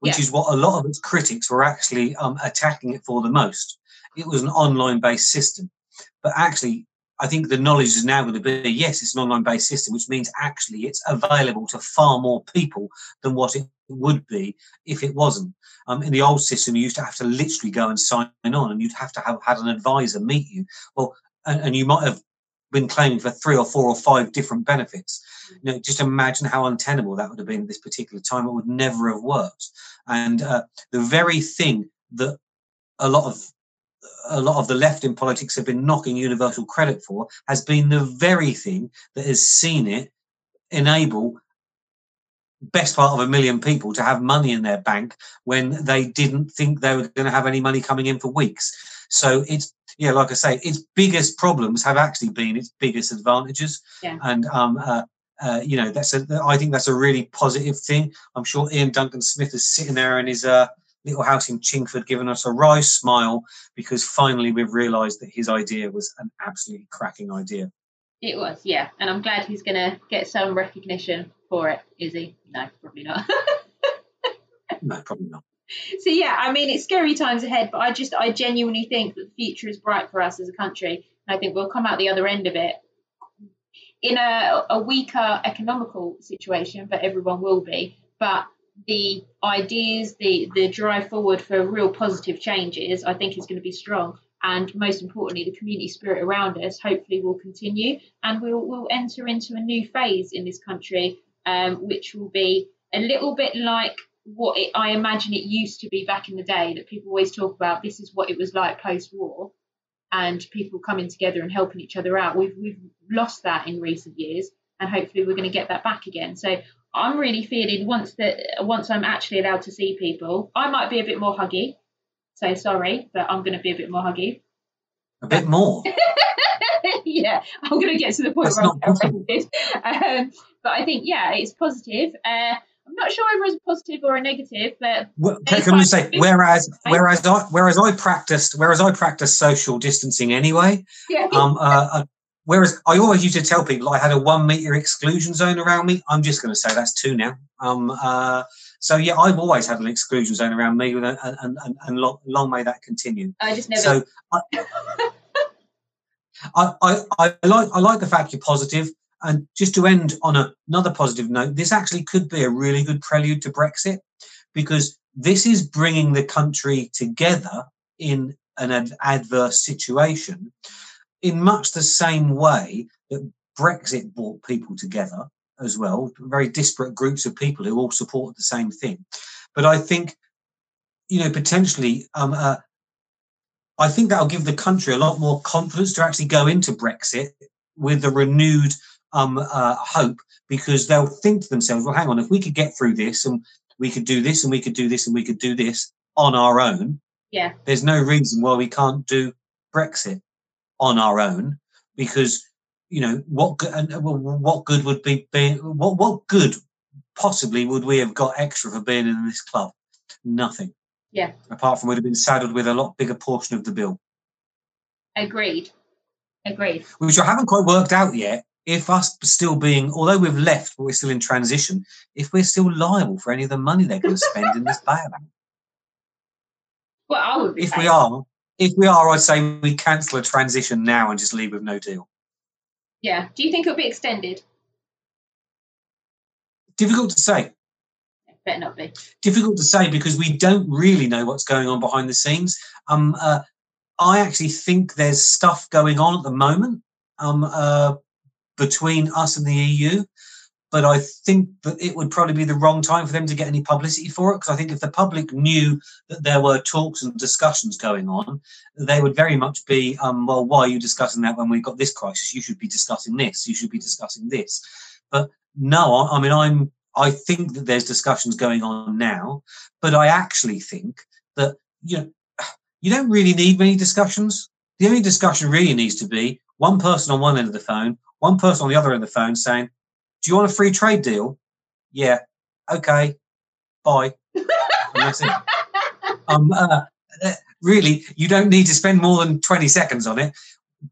which yeah. is what a lot of its critics were actually um, attacking it for the most. It was an online based system, but actually I think the knowledge is now going to be yes, it's an online based system, which means actually it's available to far more people than what it would be if it wasn't. Um, in the old system, you used to have to literally go and sign on, and you'd have to have had an advisor meet you. Well, and, and you might have been claiming for three or four or five different benefits. You know, just imagine how untenable that would have been at this particular time. It would never have worked. And uh, the very thing that a lot of a lot of the left in politics have been knocking universal credit for has been the very thing that has seen it enable best part of a million people to have money in their bank when they didn't think they were going to have any money coming in for weeks. So it's yeah like i say its biggest problems have actually been its biggest advantages. Yeah. and um uh, uh, you know that's a i think that's a really positive thing. I'm sure Iain Duncan Smith is sitting there in his uh little house in Chingford giving us a wry smile because finally we've realised that his idea was an absolutely cracking idea. It was, yeah, and I'm glad he's going to get some recognition for it. Is he? No, probably not. no, probably not. So yeah, I mean it's scary times ahead, but I just I genuinely think that the future is bright for us as a country, and I think we'll come out the other end of it in a, a weaker economical situation, but everyone will be. But the ideas, the the drive forward for real positive changes, I think is going to be strong. And most importantly, the community spirit around us hopefully will continue, and we'll we'll enter into a new phase in this country, um, which will be a little bit like what it, I imagine it used to be back in the day. That people always talk about. This is what it was like post-war, and people coming together and helping each other out. We've we've lost that in recent years, and hopefully we're going to get that back again. So I'm really feeling once that once I'm actually allowed to see people, I might be a bit more huggy. So sorry, but I'm going to be a bit more huggy. A bit more. yeah, I'm going to get to the point That's where I'm Um, but I think yeah, it's positive. Uh, I'm not sure whether it's a positive or a negative, but Well, can, can we say whereas whereas I whereas I practiced whereas I practiced social distancing anyway. yeah, Um, uh, uh, whereas I always used to tell people I had a one meter exclusion zone around me. I'm just going to say that's two now. Um, uh, so yeah, I've always had an exclusion zone around me, and and, and, and long, long may that continue. I just never. So I, I, I, I like I like the fact you're. And just to end on a, another positive note, this actually could be a really good prelude to Brexit because this is bringing the country together in an ad- adverse situation in much the same way that Brexit brought people together as well, very disparate groups of people who all support the same thing. But I think, you know, potentially, um, uh, I think that'll give the country a lot more confidence to actually go into Brexit with a renewed um, uh, hope because they'll think to themselves, well, hang on, if we could get through this and we could do this and we could do this and we could do this on our own, yeah, there's no reason why we can't do Brexit on our own because you know what and, uh, what good would be, be what what good possibly would we have got extra for being in this club? Nothing. Yeah. Apart from we'd have been saddled with a lot bigger portion of the bill, agreed, agreed. which I haven't quite worked out yet. If us still being, although we've left, but we're still in transition, if we're still liable for any of the money they're going to spend in this bailout. Well, I would be. If we are, if we are, I'd say we cancel a transition now and just leave with no deal. yeah. Do you think it'll be extended? Difficult to say. Better not be. difficult to say because we don't really know what's going on behind the scenes. Um, uh, I actually think there's stuff going on at the moment um, uh, between us and the EU, but I think that it would probably be the wrong time for them to get any publicity for it because I think if the public knew that there were talks and discussions going on, they would very much be, um, well, why are you discussing that when we've got this crisis? You should be discussing this. You should be discussing this. But no, I, I mean, I'm I think that there's discussions going on now, but I actually think that you know you don't really need many discussions. The only discussion really needs to be one person on one end of the phone, one person on the other end of the phone saying, "Do you want a free trade deal?" Yeah. Okay. Bye. That's it. Um, uh, uh, really, you don't need to spend more than 20 seconds on it.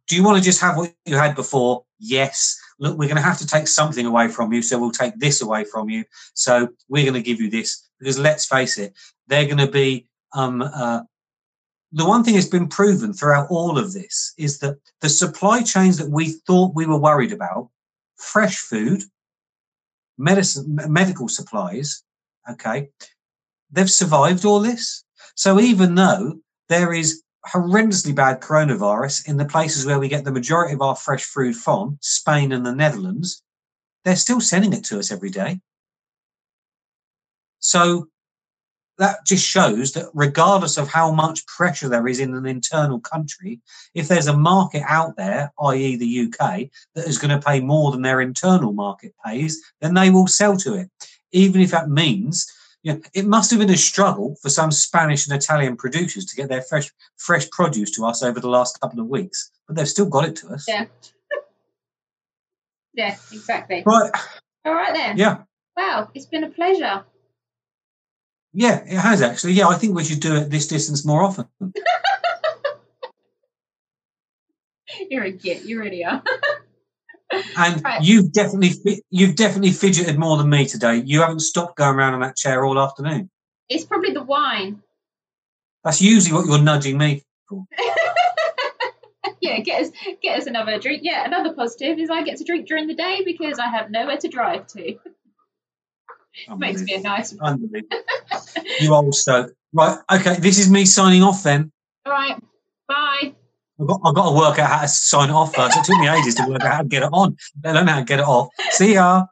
Do you want to just have what you had before? Yes. Look, we're going to have to take something away from you, so we'll take this away from you. So we're going to give you this because let's face it, they're going to be. Um, uh, the one thing that's been proven throughout all of this is that the supply chains that we thought we were worried about, fresh food, medicine, medical supplies, okay, they've survived all this. So even though there is horrendously bad coronavirus in the places where we get the majority of our fresh food from, Spain and the Netherlands, they're still sending it to us every day. So that just shows that regardless of how much pressure there is in an internal country, if there's a market out there, i.e., the UK, that is going to pay more than their internal market pays, then they will sell to it, even if that means you know, it must have been a struggle for some Spanish and Italian producers to get their fresh fresh produce to us over the last couple of weeks, but they've still got it to us. Yeah. Yeah, exactly. Right. All right then. Yeah. Wow, it's been a pleasure. Yeah, it has actually. Yeah, I think we should do it this distance more often. You're a git. You really are. And Right. you've definitely you've definitely fidgeted more than me today. You haven't stopped going around on that chair all afternoon. it's probably the wine. That's usually what you're nudging me for. yeah, get us get us another drink. Yeah, another positive is I get to drink during the day because I have nowhere to drive to. Makes me a nice. Unbelievable. you old stoke. Right. Okay. This is me signing off. Then All right. Bye. I've got, I've got to work out how to sign it off first. It took me ages to work out how to get it on. I don't know how to get it off. See ya.